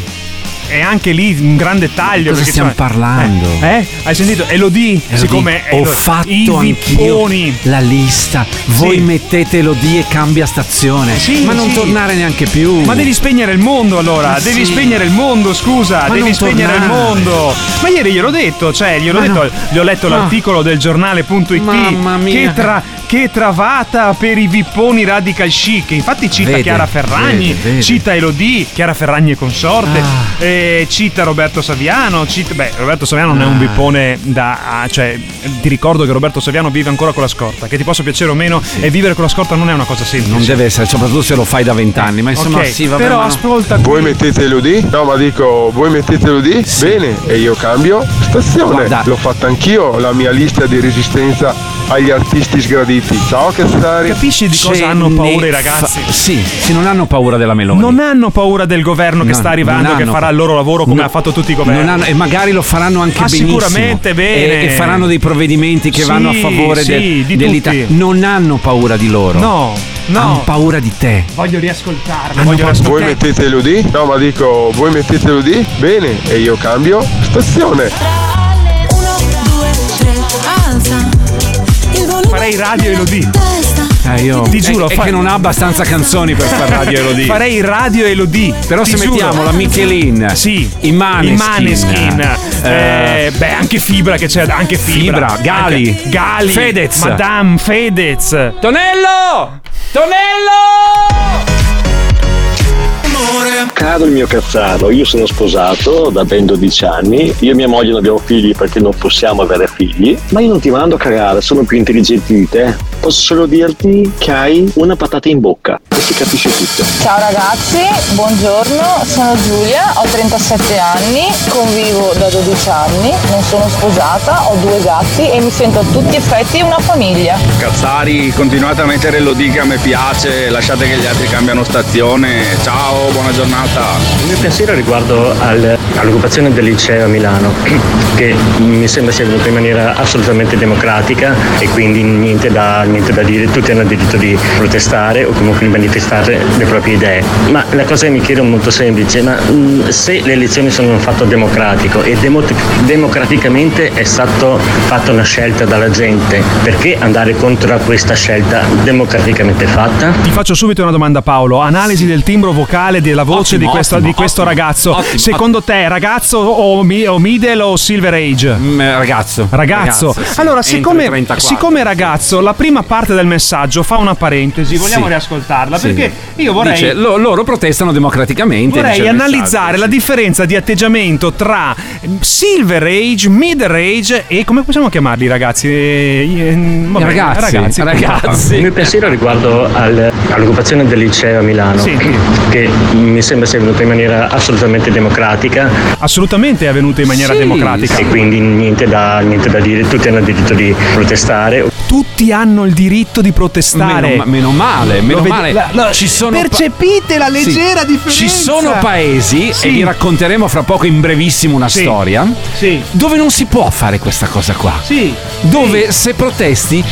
E anche lì un grande taglio.
Cosa
perché,
stiamo
insomma,
parlando?
Eh? eh? Hai sentito? Elodie,
Elodie,
siccome
ho
Elo-
fatto
i
anch'io
vipponi.
la lista. Voi
Sì.
mettete Elodie e cambia stazione.
Sì,
ma non
sì.
tornare neanche più.
Ma devi spegnere il mondo allora,
Ma
devi
sì.
spegnere il mondo, scusa,
Ma
devi spegnere il
tornare.
mondo. Ma ieri gliel'ho detto, cioè, gliel'ho detto,
no.
gli ho letto
No.
l'articolo del giornale.it
Mamma mia.
che, tra- che travata per i vipponi radical chic. Infatti cita
Vede,
Chiara Ferragni,
vede, vede.
cita Elodie, Chiara Ferragni e consorte,
Ah.
eh, cita Roberto Saviano, cita, beh, Roberto Saviano non è un
Ah.
vippone da ah, cioè ti ricordo che Roberto Saviano vive ancora con la scorta, che ti possa piacere o meno e vivere con la scorta non è una cosa semplice.
Non deve essere, soprattutto se lo fai da vent'anni. Ma insomma,
Ok,
sì, vabbè.
però
ma no.
ascolta
Voi mettete Elodie? No, ma dico, voi mettete Elodie? Bene, e io cambio stazione.
Guarda.
L'ho fatta anch'io, la mia lista di resistenza agli artisti sgraditi. Ciao Cazzari.
Capisci di
Ce
cosa hanno paura i
fa-
ragazzi?
sì, sì, non hanno paura della Meloni.
Non hanno paura del governo che
No,
sta arrivando, che farà il loro lavoro come
no,
ha fatto tutti i governi.
non hanno- e magari lo faranno anche
Ah,
benissimo.
sicuramente bene.
E, e faranno dei provvedimenti che
Sì,
vanno a favore
sì,
del-
di
dell'Italia.
tutti.
Non hanno paura di loro.
No, no.
Hanno paura di te.
Voglio riascoltarlo. Voglio
paura-
Voi
riascoltarlo.
mettete Elodie? No, ma dico, voi mettete Elodie? Bene, e io cambio stazione.
Farei radio Elodie.
Eh, io,
Ti giuro,
è, è
fa-
che non ha abbastanza canzoni per far radio Elodie.
Farei radio Elodie.
Però
Ti
se
giuro.
mettiamo la Michelin,
Sì.
i Maneskin,
I Maneskin.
eh,
Eh, beh, anche Fibra che c'è, anche Fibra.
Fibra, Gali.
Anche- Gali.
Fedez.
Madame Fedez.
Tonello! Tonello!
Caro il mio cazzaro, io sono sposato da ben 12 anni, io e mia moglie non abbiamo figli perché non possiamo avere figli, ma io non ti mando a cagare, sono più intelligenti di te. Posso solo dirti che hai una patata in bocca e si capisce tutto.
Ciao ragazzi, buongiorno, sono Giulia, ho 37 anni, convivo da 12 anni, non sono sposata, ho due gatti e mi sento a tutti effetti una famiglia.
Cazzari, continuate a mettere lo dica a me piace, lasciate che gli altri cambiano stazione. Ciao, buona giornata.
Il mio pensiero riguardo al- all'occupazione del liceo a Milano, che mi sembra sia venuta in maniera assolutamente democratica e quindi niente da, niente da dire, tutti hanno il diritto di protestare o comunque di manifestare le proprie idee. Ma la cosa che mi chiedo è molto semplice, ma mh, se le elezioni sono un fatto democratico e demo- democraticamente è stato fatta una scelta dalla gente, perché andare contro a questa scelta democraticamente fatta?
Ti faccio subito una domanda Paolo, analisi del timbro vocale della voce
Ottimo,
di questo,
ottimo,
di questo
ottimo,
ragazzo.
ottimo,
Secondo te ragazzo o, mi- o middle o silver age?
Mm, ragazzo.
Ragazzo.
Ragazzo, sì.
Allora, siccome,
34.
siccome ragazzo, la prima parte del messaggio fa una parentesi, vogliamo
Sì.
riascoltarla?
Sì.
Perché io vorrei...
Dice, lo- loro protestano democraticamente.
Vorrei analizzare la differenza di atteggiamento tra Silver Age, Middle Age e come possiamo chiamarli ragazzi? Eh, eh, vabbè,
Ragazzi,
ragazzi.
Il mio pensiero riguardo al- all'occupazione del liceo a Milano,
Sì.
che mi sembra sia venuta in maniera assolutamente democratica.
Assolutamente è avvenuta in maniera
Sì,
democratica.
E quindi niente da, niente da dire, tutti hanno il diritto di protestare.
Tutti hanno il diritto di protestare.
Meno, meno male, meno
Lo vedi-
male.
la- la-
ci sono pa-
percepite la leggera
Sì.
differenza.
Ci sono paesi,
Sì.
e vi racconteremo fra poco in brevissimo una
Sì.
storia,
Sì.
dove non si può fare questa cosa qua.
Sì.
Dove se protesti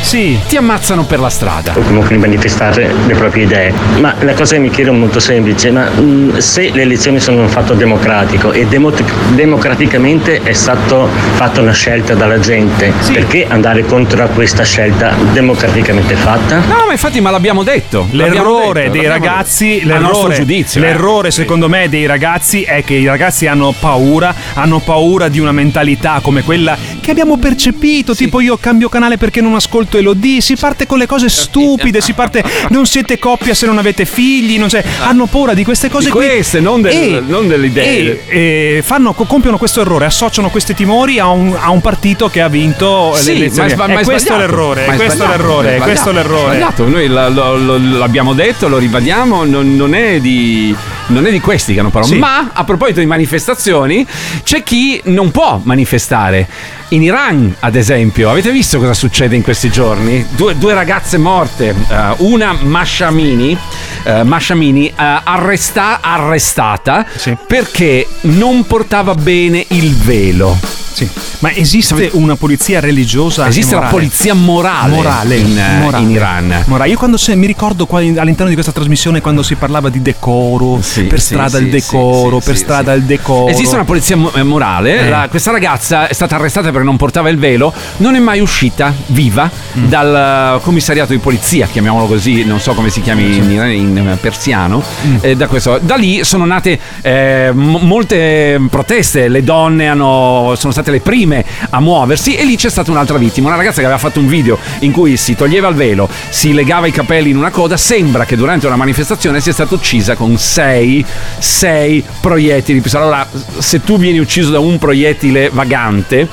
ti ammazzano per la strada.
o comunque di manifestare le proprie idee. Ma la cosa che mi chiedo è molto semplice, ma mh, se le elezioni sono un fatto democratico e demo- democraticamente è stata fatta una scelta dalla gente, perché andare contro a questa scelta democraticamente praticamente fatta.
No, ma infatti, ma l'abbiamo detto. l'abbiamo
L'errore
detto,
dei ragazzi,
detto.
L'errore,
giudizio. eh.
l'errore secondo me dei ragazzi è che i ragazzi hanno paura, hanno paura di una mentalità come quella che abbiamo percepito, tipo io cambio canale perché non ascolto Elodie, si parte con le cose stupide, si parte non siete coppia se non avete figli, non c'è- hanno paura di queste cose
Di
qui.
queste, non del-
E-
non delle idee.
E, e fanno, co- compiono questo errore, associano questi timori a un, a un partito che ha vinto le
Sì,
elezioni.
ma ma è
questo l'errore,
Ma
è questo l'errore,
è
questo l'errore.
sbagliato. Noi la- lo- lo- l'abbiamo detto, lo ribadiamo, non, non è di, non è di questi che hanno paura.
Sì.
Ma a proposito di manifestazioni, c'è chi non può manifestare. In Iran, ad esempio, avete visto cosa succede in questi giorni? Due, due ragazze morte, eh, una Mashamini, eh, Mashamini eh, arresta- arrestata perché non portava bene il velo.
Sì. Ma esiste una polizia religiosa?
Esiste la polizia morale,
Morale.
in,
Morale.
in Iran.
Morale. Io quando se- mi ricordo qua in- all'interno di questa trasmissione quando si parlava di decoro, per
sì,
strada
sì,
il decoro,
sì,
per
sì,
strada
sì.
il decoro.
Esiste una polizia mo- morale.
Eh.
La- questa ragazza è stata arrestata perché non portava il velo. Non è mai uscita viva
Mm.
dal eh, commissariato di polizia, chiamiamolo così, non so come si chiami in, in, in persiano.
Mm.
Eh, da, questo. da lì sono nate eh, m- molte proteste. Le donne hanno- sono state le prime a muoversi e lì c'è stata un'altra vittima. Una ragazza che aveva fatto un video in cui si toglieva il velo, si legava i capelli in una coda. Sembra che durante una manifestazione sia stata uccisa con sei, sei proiettili. Allora, se tu vieni ucciso da un proiettile vagante,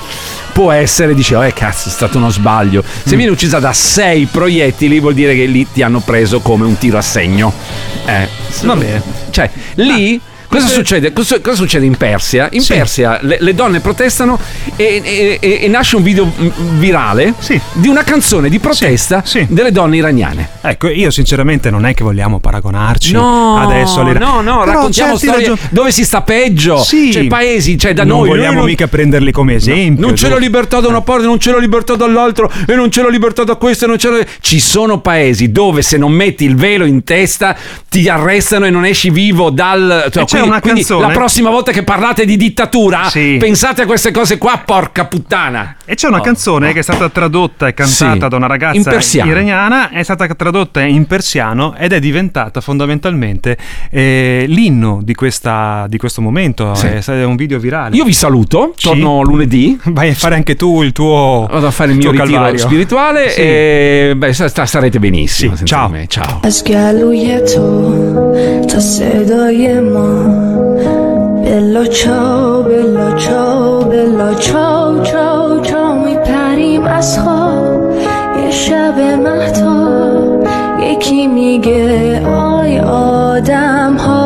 può essere, dici, oh, eh, cazzo, è stato uno sbaglio. Se vieni uccisa da sei proiettili, vuol dire che lì ti hanno preso come un tiro a segno. Eh,
Va bene.
Cioè, lì. Cosa succede? Cosa, cosa succede in Persia? In Persia le, le donne protestano e, e- e- e nasce un video virale di una canzone di protesta delle donne iraniane.
Ecco, io sinceramente non è che vogliamo paragonarci
No,
adesso alle
no, no,
Però
raccontiamo storie
ragion-
dove si sta peggio.
Sì.
Cioè, paesi, cioè da
non
noi.
vogliamo
noi non-
mica prenderli come esempio.
non c'è la libertà da una parte, non c'è la libertà dall'altro, e non c'è la libertà da questo, e non c'è la... Ci sono paesi dove se non metti il velo in testa ti arrestano e non esci vivo dal. cioè,
una
quindi
canzone-
la prossima volta che parlate di dittatura,
Sì.
pensate a queste cose qua, porca puttana.
E c'è una
Oh.
canzone che è stata tradotta e cantata
Sì.
da una
In
ragazza
persiano.
iraniana, è stata tradotta in persiano ed è diventata fondamentalmente eh, l'inno di, questa, di questo momento.
Sì.
È, è un video virale.
Io vi saluto,
Sì.
torno lunedì.
Vai a fare anche tu il tuo.
Vado a fare il mio
tuo
ritiro
calvario.
spirituale
Sì.
e beh, sta- sta- starete benissimo. senza
ciao.
me. Ciao.
از گلوی تو تا صدای ما بلا چاو بلا چاو بلا چاو چاو چاو میپریم از خواب. یه شب مهتاب یکی میگه آی آدم ها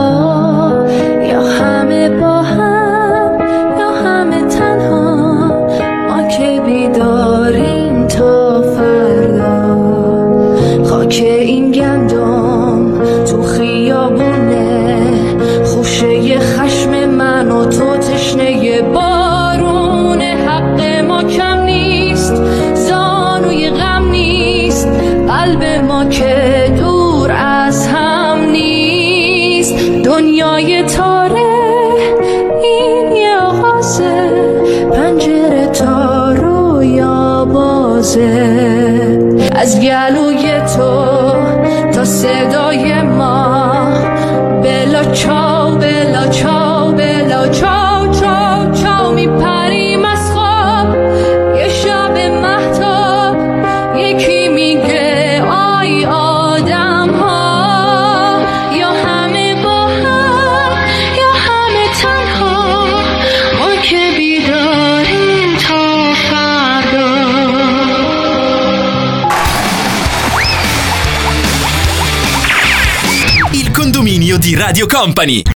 بازه. از گلوی تو تا صدای ما. بلا چاو بلا چاو بلا چاو.
Radio Company.